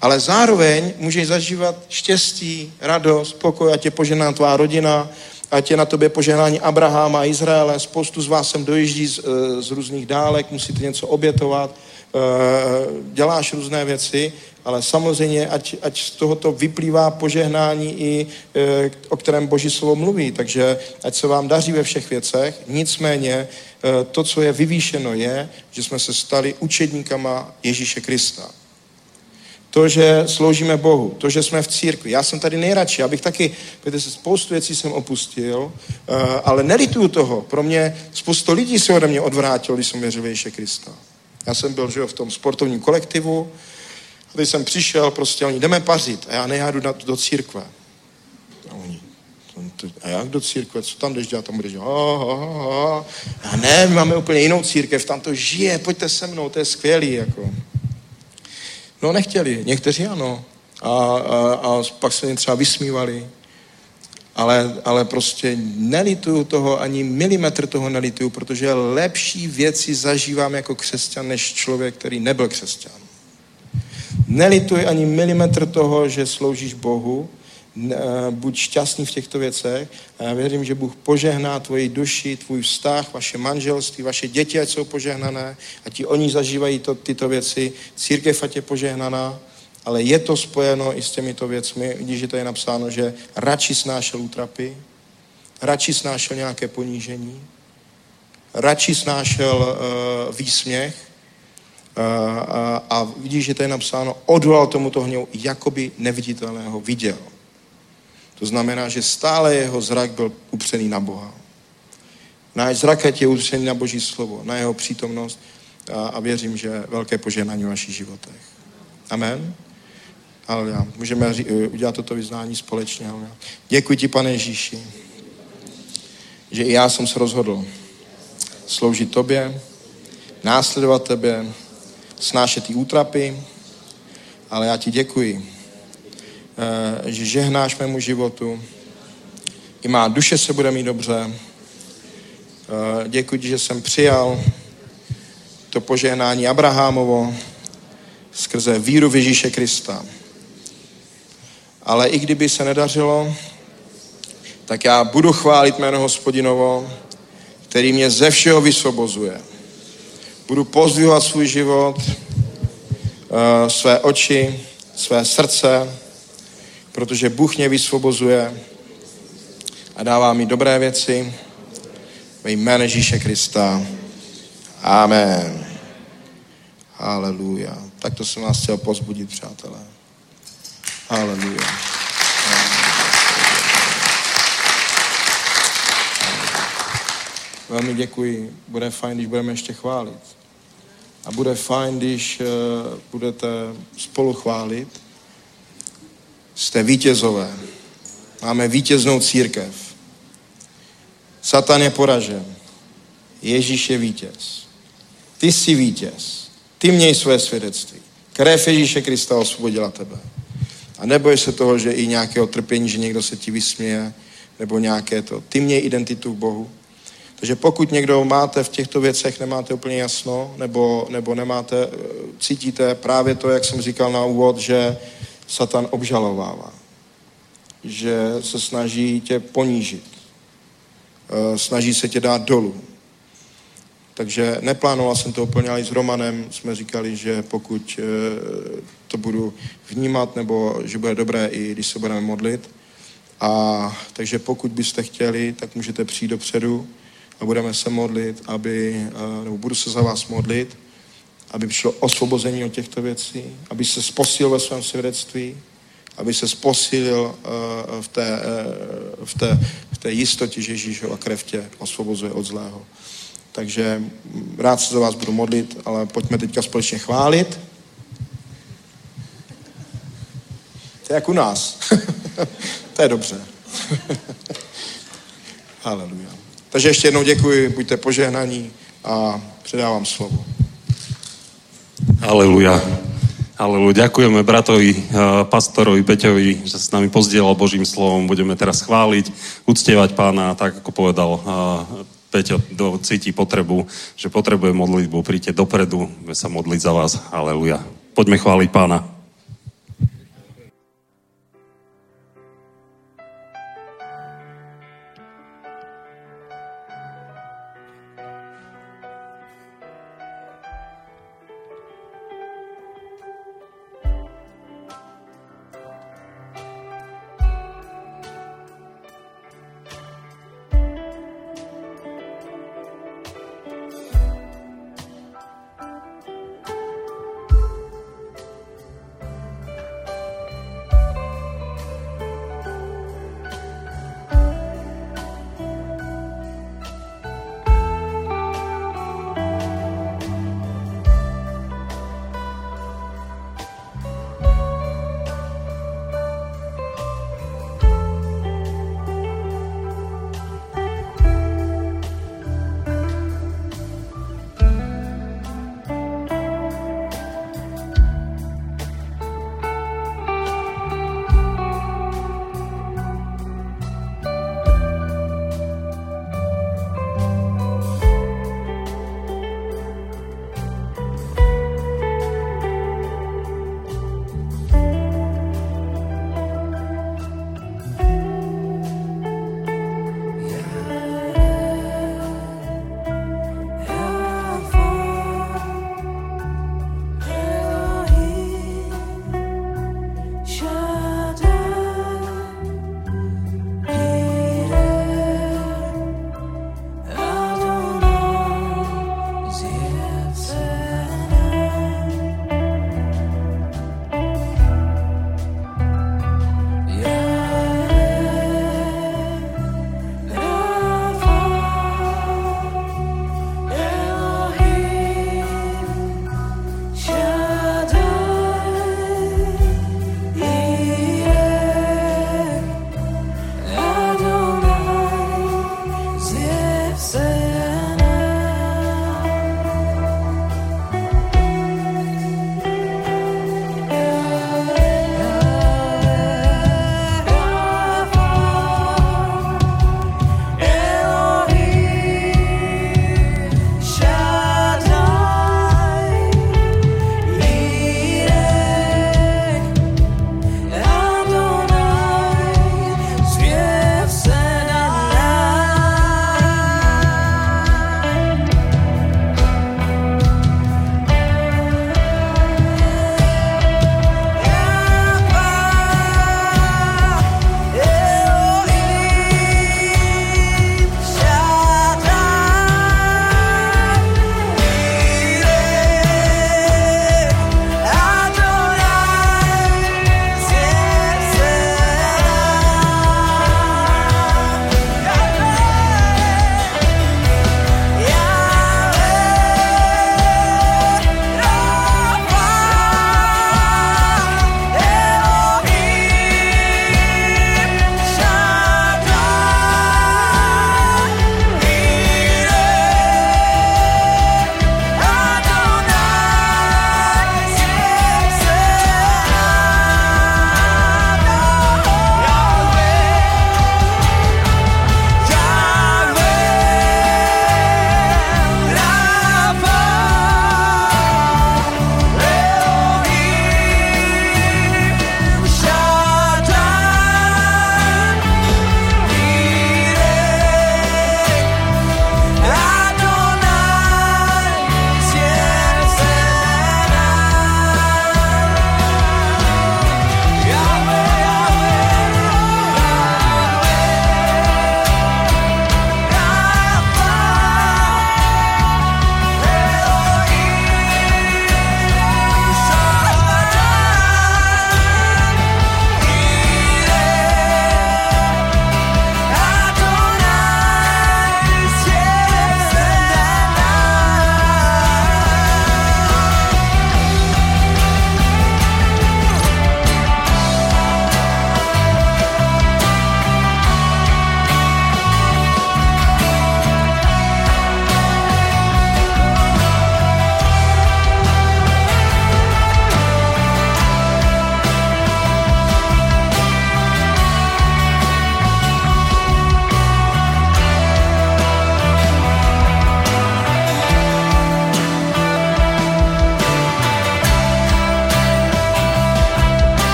ale zároveň můžeš zažívat štěstí, radost, pokoj, ať je požená tvá rodina, ať je na tobě poženání Abraháma a Izraele. Spoustu z vás sem dojíždí z, eh, z různých dálek, musíte něco obětovat, děláš různé věci, ale samozřejmě, ať, ať z tohoto vyplývá požehnání i, eh, o kterém Boží slovo mluví. Takže ať se vám daří ve všech věcech. Nicméně to, co je vyvýšeno, je, že jsme se stali učedníkama Ježíše Krista to, že sloužíme Bohu, to, že jsme v církvi. Já jsem tady nejradši, abych taky, víte, spoustu věcí jsem opustil, eh, ale nelituju toho. Pro mě spoustu lidí se ode mě odvrátilo, když jsem věřil Ježíše Krista. Já jsem byl že jo, v tom sportovním kolektivu, a teď jsem přišel, prostě oni jdeme pařit a já nejdu do, do církve. A oni, a jak do církve, co tam jdeš dělat? Tam budeš dělat, a ne, my máme úplně jinou církev, tam to žije, pojďte se mnou, to je skvělý, jako. No nechtěli, někteří ano. A, a, a pak se jim třeba vysmívali. Ale, ale prostě nelituju toho, ani milimetr toho nelituju, protože lepší věci zažívám jako křesťan, než člověk, který nebyl křesťan. Nelituji ani milimetr toho, že sloužíš Bohu, buď šťastný v těchto věcech a já věřím, že Bůh požehná tvoji duši, tvůj vztah, vaše manželství, vaše děti, ať jsou požehnané a ti oni zažívají to, tyto věci. Církev ať je požehnaná ale je to spojeno i s těmito věcmi. Vidíš, že to je napsáno, že radši snášel útrapy, radši snášel nějaké ponížení, radši snášel uh, výsměch uh, a, a vidíš, že to je napsáno, odvolal tomuto hněvu, jakoby neviditelného viděl. To znamená, že stále jeho zrak byl upřený na Boha. Náš zrak je upřený na Boží slovo, na jeho přítomnost a, a věřím, že velké požehnání v našich životech. Amen. Aleluja. Můžeme udělat toto vyznání společně. Aleluja. Děkuji ti, pane Ježíši, že i já jsem se rozhodl sloužit tobě, následovat tebe, snášet ty útrapy, ale já ti děkuji, eh, že žehnáš mému životu, i má duše se bude mít dobře. Eh, děkuji že jsem přijal to požehnání Abrahamovo skrze víru v Ježíše Krista. Ale i kdyby se nedařilo, tak já budu chválit jméno hospodinovo, který mě ze všeho vysvobozuje. Budu pozdvihovat svůj život, eh, své oči, své srdce, protože Bůh mě vysvobozuje a dává mi dobré věci ve jménu Ježíše Krista. Amen. Haleluja. Tak to jsem vás chtěl pozbudit, přátelé. Haleluja. Velmi děkuji. Bude fajn, když budeme ještě chválit. A bude fajn, když uh, budete spolu chválit. Jste vítězové. Máme vítěznou církev. Satan je poražen. Ježíš je vítěz. Ty jsi vítěz. Ty měj své svědectví. Krev Ježíše Krista osvobodila tebe. A neboj se toho, že i nějakého trpění, že někdo se ti vysměje, nebo nějaké to. Ty měj identitu v Bohu. Takže pokud někdo máte v těchto věcech, nemáte úplně jasno, nebo, nebo nemáte, eh, cítíte právě to, jak jsem říkal na úvod, že Satan obžalovává. Že se snaží tě ponížit. Eh, snaží se tě dát dolů. Takže neplánoval jsem to úplně, ale s Romanem jsme říkali, že pokud eh, to budu vnímat, nebo že bude dobré i když se budeme modlit. A takže pokud byste chtěli, tak můžete přijít dopředu a budeme se modlit, aby, eh, nebo budu se za vás modlit, aby přišlo osvobození od těchto věcí, aby se sposil ve svém svědectví, aby se sposilil uh, v, té, uh, v, té, v té jistotě, že Ježíšova krev tě osvobozuje od zlého. Takže rád se za vás budu modlit, ale pojďme teďka společně chválit. To je jak u nás. to je dobře. Haleluja. Takže ještě jednou děkuji, buďte požehnaní a předávám slovo. Haleluja. Haleluja. Ďakujeme bratovi, uh, pastorovi Peťovi, že s nami pozdielal Božím slovom. Budeme teraz chváliť, uctievať pána, tak ako povedal uh, Peťo, kto cíti potrebu, že potrebuje modlitbu, príďte dopredu, budeme sa modliť za vás. Haleluja. Poďme chváliť pána.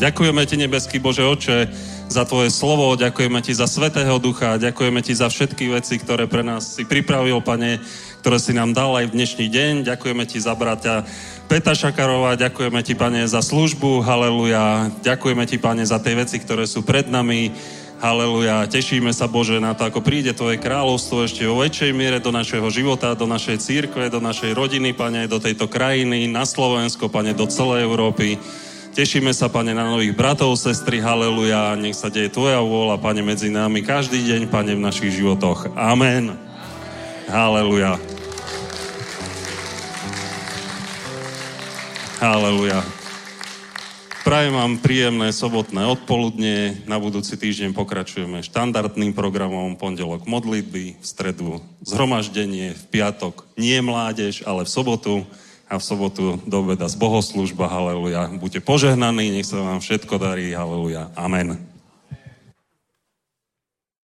Ďakujeme ti, nebeský Bože Oče, za tvoje slovo, ďakujeme ti za Svetého Ducha, ďakujeme ti za všetky veci, ktoré pre nás si pripravil, Pane, ktoré si nám dal aj v dnešný deň. Ďakujeme ti za bratia Peta Šakarova, ďakujeme ti, pane, za službu, haleluja. Ďakujeme ti, pane, za tie veci, ktoré sú pred nami. Haleluja. Tešíme sa, Bože, na to, ako príde Tvoje kráľovstvo ešte vo väčšej miere do našeho života, do našej církve, do našej rodiny, Pane, do tejto krajiny, na Slovensko, Pane, do celej Európy. Tešíme sa, Pane, na nových bratov, sestry, haleluja. Nech sa deje Tvoja vôľa, Pane, medzi nami každý deň, Pane, v našich životoch. Amen. Haleluja. Haleluja. Prajem vám príjemné sobotné odpoludne. Na budúci týždeň pokračujeme štandardným programom. Pondelok modlitby, v stredu zhromaždenie, v piatok nie mládež, ale v sobotu a v sobotu do obeda z bohoslužba. Haleluja. Buďte požehnaní, nech sa vám všetko darí. Haleluja. Amen.